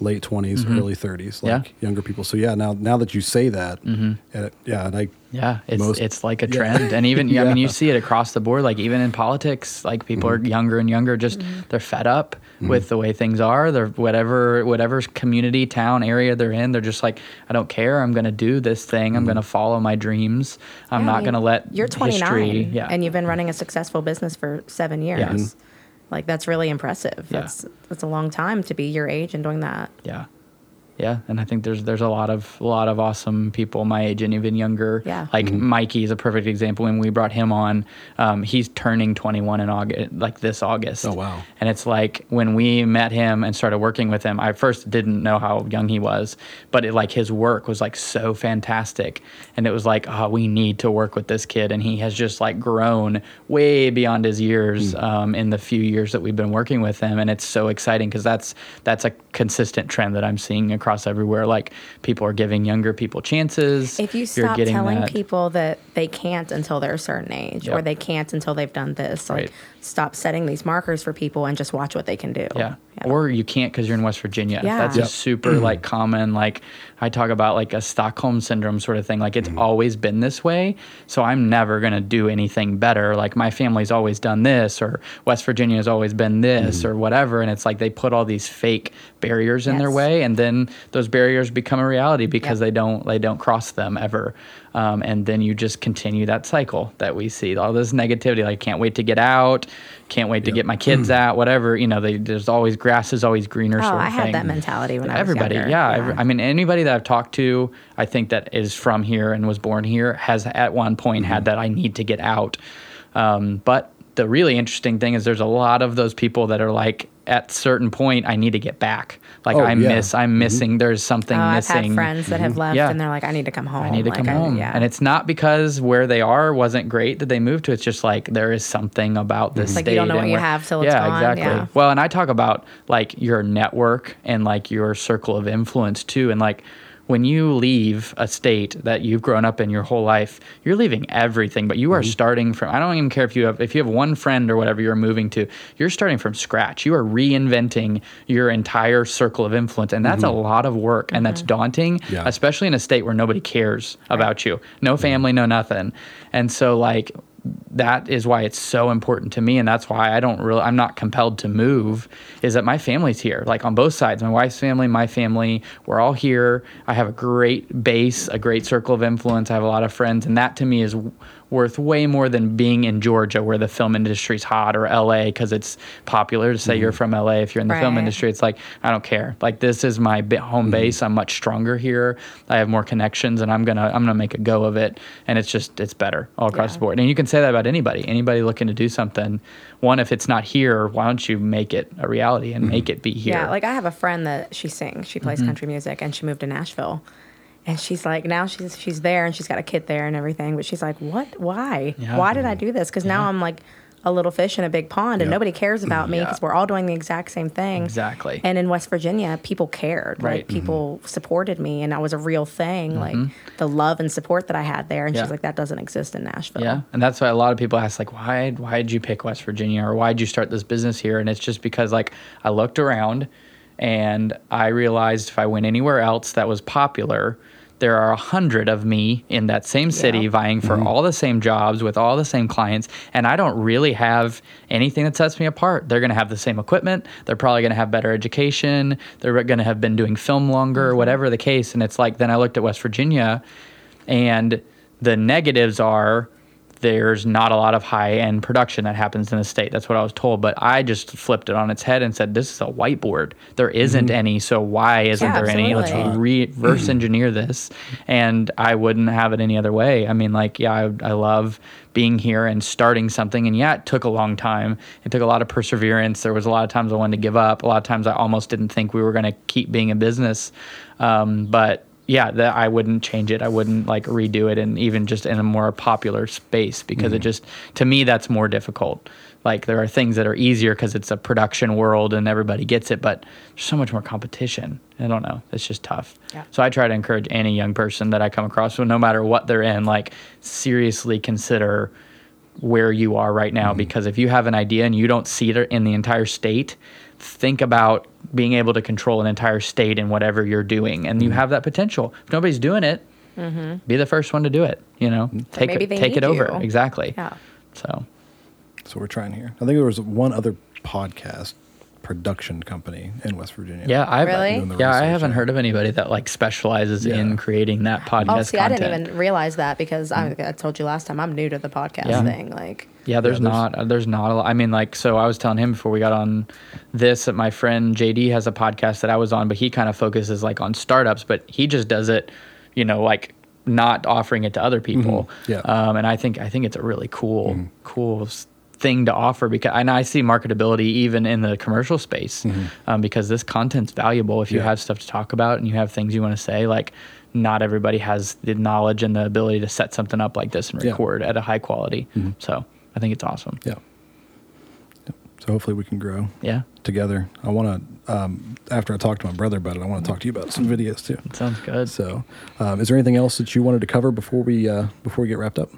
late 20s, mm-hmm. early 30s, Yeah. like younger people. So yeah, now now that you say that, Mm-hmm. uh, yeah, and I Yeah, it's Most- it's like a Yeah. trend, and even I mean you see it across the board. Like even in politics, like people are mm-hmm. younger and younger. Just mm-hmm. they're fed up with the way things are. They're whatever whatever community, town, area they're in. They're just like I don't care. I'm gonna do this thing. I'm gonna follow my dreams. I'm Yeah, not I mean, gonna let you're 29 history. Yeah, and you've been running a successful business for seven years Yeah. Like that's really impressive. Yeah. that's that's a long time to be your age and doing that. Yeah yeah and i think there's there's a lot of a lot of awesome people my age and even younger. Yeah. like mikey is a perfect example. When we brought him on um, he's turning 21 in august like this august. Oh, wow. and it's like when we met him and started working with him i first didn't know how young he was but it like his work was like so fantastic. And it was like oh we need to work with this kid. And he has just like grown way beyond his years um, in the few years that we've been working with him. And it's so exciting because that's that's a consistent trend that i'm seeing across everywhere. Like people are giving younger people chances. If you stop telling that- people that they can't until they're a certain age or they can't until they've done this like Right. Stop setting these markers for people and just watch what they can do. Yeah. Or you can't because you're in West Virginia. Yeah. That's Yep. a super like common like I talk about like a Stockholm syndrome sort of thing. Like it's mm-hmm. always been this way. So I'm never gonna do anything better. Like my family's always done this or West Virginia has always been this mm-hmm. or whatever. And it's like they put all these fake barriers in their way and then those barriers become a reality because Yep. they don't they don't cross them ever. Um, and then you just continue that cycle that we see. All this negativity, like can't wait to get out, can't wait to get my kids out, whatever. You know, they, there's always grass is always greener. Oh, sort of I had thing. that mentality when I was Everybody, younger. yeah. every- I mean, anybody that I've talked to, I think that is from here and was born here has at one point had that I need to get out. Um, but the really interesting thing is there's a lot of those people that are like at certain point I need to get back. Like Oh, I yeah. miss, I'm mm-hmm. missing. There's something Oh, I've had friends that have mm-hmm. left Yeah. and they're like, I need to come home. I need to Like, come home. yeah. And it's not because where they are wasn't great that they moved to. It's just like there is something about this mm-hmm. Like state. you don't know what you have till it's yeah, gone, exactly. yeah. Well, and I talk about like your network and like your circle of influence too. And like when you leave a state that you've grown up in your whole life, you're leaving everything, but you are Mm-hmm. starting from I don't even care if you have if you have one friend or whatever you're moving to, you're starting from scratch. You are reinventing your entire circle of influence. And that's a lot of work and Mm-hmm. that's daunting, Yeah. especially in a state where nobody cares about you. No family, no nothing. And so like that is why it's so important to me and that's why I don't really I'm not compelled to move is that my family's here like on both sides. My wife's family my family we're all here. I have a great base a great circle of influence. I have a lot of friends and that to me is worth way more than being in Georgia where the film industry's hot or LA because it's popular to say you're mm-hmm. from LA if you're in the film industry it's like I don't care. Like this is my home mm-hmm. base. I'm much stronger here. I have more connections and I'm gonna I'm gonna make a go of it. And it's just it's better all across Yeah. the board. And you can say that about anybody. Anybody looking to do something one if it's not here why don't you make it a reality and make mm-hmm. it be here? Yeah, like I have a friend that she sings. She Mm-hmm. plays country music, and she moved to Nashville. And she's like, now she's she's there, and she's got a kid there and everything. But she's like, what? Why? Yeah. Why did I do this? Because now I'm like a little fish in a big pond, and Yeah. nobody cares about me Yeah. because we're all doing the exact same thing. Exactly. And in West Virginia, people cared. Right. Like people supported me, and that was a real thing. Like the love and support that I had there. And Mm-hmm. Yeah. she's like, that doesn't exist in Nashville. Yeah, and that's why a lot of people ask like, why why did you pick West Virginia or why did you start this business here? And it's just because like I looked around and I realized if I went anywhere else that was popular, there are a hundred of me in that same city Yeah. vying for mm-hmm. all the same jobs with all the same clients, and I don't really have anything that sets me apart. They're going to have the same equipment. They're probably going to have better education. They're going to have been doing film longer, mm-hmm. whatever the case. And it's like then I looked at West Virginia, and the negatives are there's not a lot of high end production that happens in the state. That's what I was told. But I just flipped it on its head and said, this is a whiteboard. There isn't any. So why isn't Yeah, there any? Let's reverse engineer this. And I wouldn't have it any other way. I mean, like, yeah, I, I love being here and starting something. And yeah, it took a long time. It took a lot of perseverance. There was a lot of times I wanted to give up. A lot of times I almost didn't think we were going to keep being in business. Um, but yeah, that I wouldn't change it. I wouldn't like redo it, and even just in a more popular space because it mm-hmm. just to me that's more difficult. Like there are things that are easier because it's a production world and everybody gets it, but there's so much more competition. I don't know. It's just tough. Yeah. So I try to encourage any young person that I come across, so no matter what they're in, like seriously consider where you are right now mm-hmm. because if you have an idea and you don't see it in the entire state think about being able to control an entire state in whatever you're doing and you mm-hmm. have that potential if nobody's doing it mm-hmm. be the first one to do it you know take maybe it they take it over you. exactly Yeah. so So we're trying here. I think there was one other podcast production company in West Virginia. yeah i Really? Yeah i haven't heard of anybody that like specializes Yeah. in creating that oh, podcast Oh, see, I didn't even realize that because I, mm-hmm. I told you last time I'm new to the podcast Yeah. thing. Like, Yeah, there's, there's- not there's not a lot. I mean, like, so I was telling him before we got on this that my friend JD has a podcast that I was on, but he kind of focuses like on startups, but he just does it, you know, like not offering it to other people. Yeah. Um, and I think I think it's a really cool cool thing to offer because and I see marketability even in the commercial space um, because this content's valuable if you Yeah. have stuff to talk about and you have things you want to say like. Not everybody has the knowledge and the ability to set something up like this and Yeah. record at a high quality. So I think it's awesome. Yeah. Yep. So hopefully we can grow Yeah, together. I want to, um, after I talk to my brother about it, I want to talk to you about some videos too. sounds good. So, um, is there anything else that you wanted to cover before we uh, before we get wrapped up?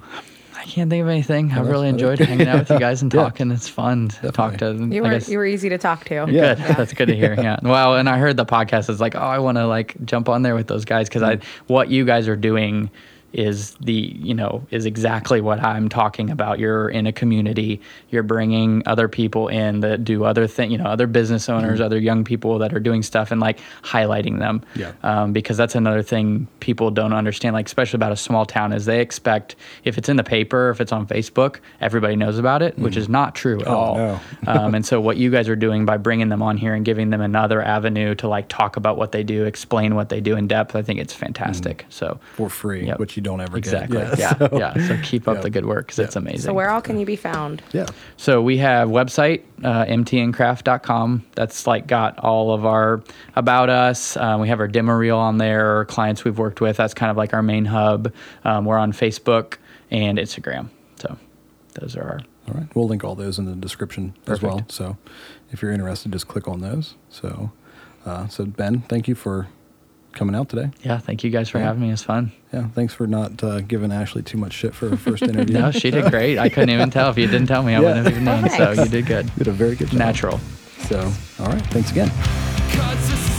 I I can't think of anything. I that's- really enjoyed hanging out with you guys and Yeah. talking. It's fun to talk to. You were you were easy to talk to. Yeah. Good. That's good to hear. Yeah. Well, and I heard the podcast is like, oh, I want to like jump on there with those guys because I what you guys are doing is the you know is exactly what I'm talking about. You're in a community. You're bringing other people in that do other thing. You know, other business owners, other young people that are doing stuff and like highlighting them. Yeah. Um, because that's another thing people don't understand. Like especially about a small town is they expect if it's in the paper, if it's on Facebook, everybody knows about it, which is not true at Oh, all. no. um, and so what you guys are doing by bringing them on here and giving them another avenue to like talk about what they do, explain what they do in depth, I think it's fantastic. So for free, Yep. which you don't ever exactly, get. yeah, so- yeah. So keep up Yeah. the good work because it's amazing. So where all can you be found? yeah. So we have website uh, mtncraft.com. That's like got all of our about us. Um, we have our demo reel on there. Clients we've worked with. That's kind of like our main hub. Um, we're on Facebook and Instagram. So those are our All right. We'll link all those in the description as well. Perfect. So if you're interested, just click on those. So, uh, so Ben, thank you for coming out today. yeah. Thank you guys for Yeah. having me. It's fun. Yeah. Thanks for not uh, giving Ashley too much shit for her first interview. No, she did great. I couldn't even tell if you didn't tell me. I Yeah. wouldn't have even known. So you did good. You did a very good job. Natural. So, all right. Thanks again. Cuts a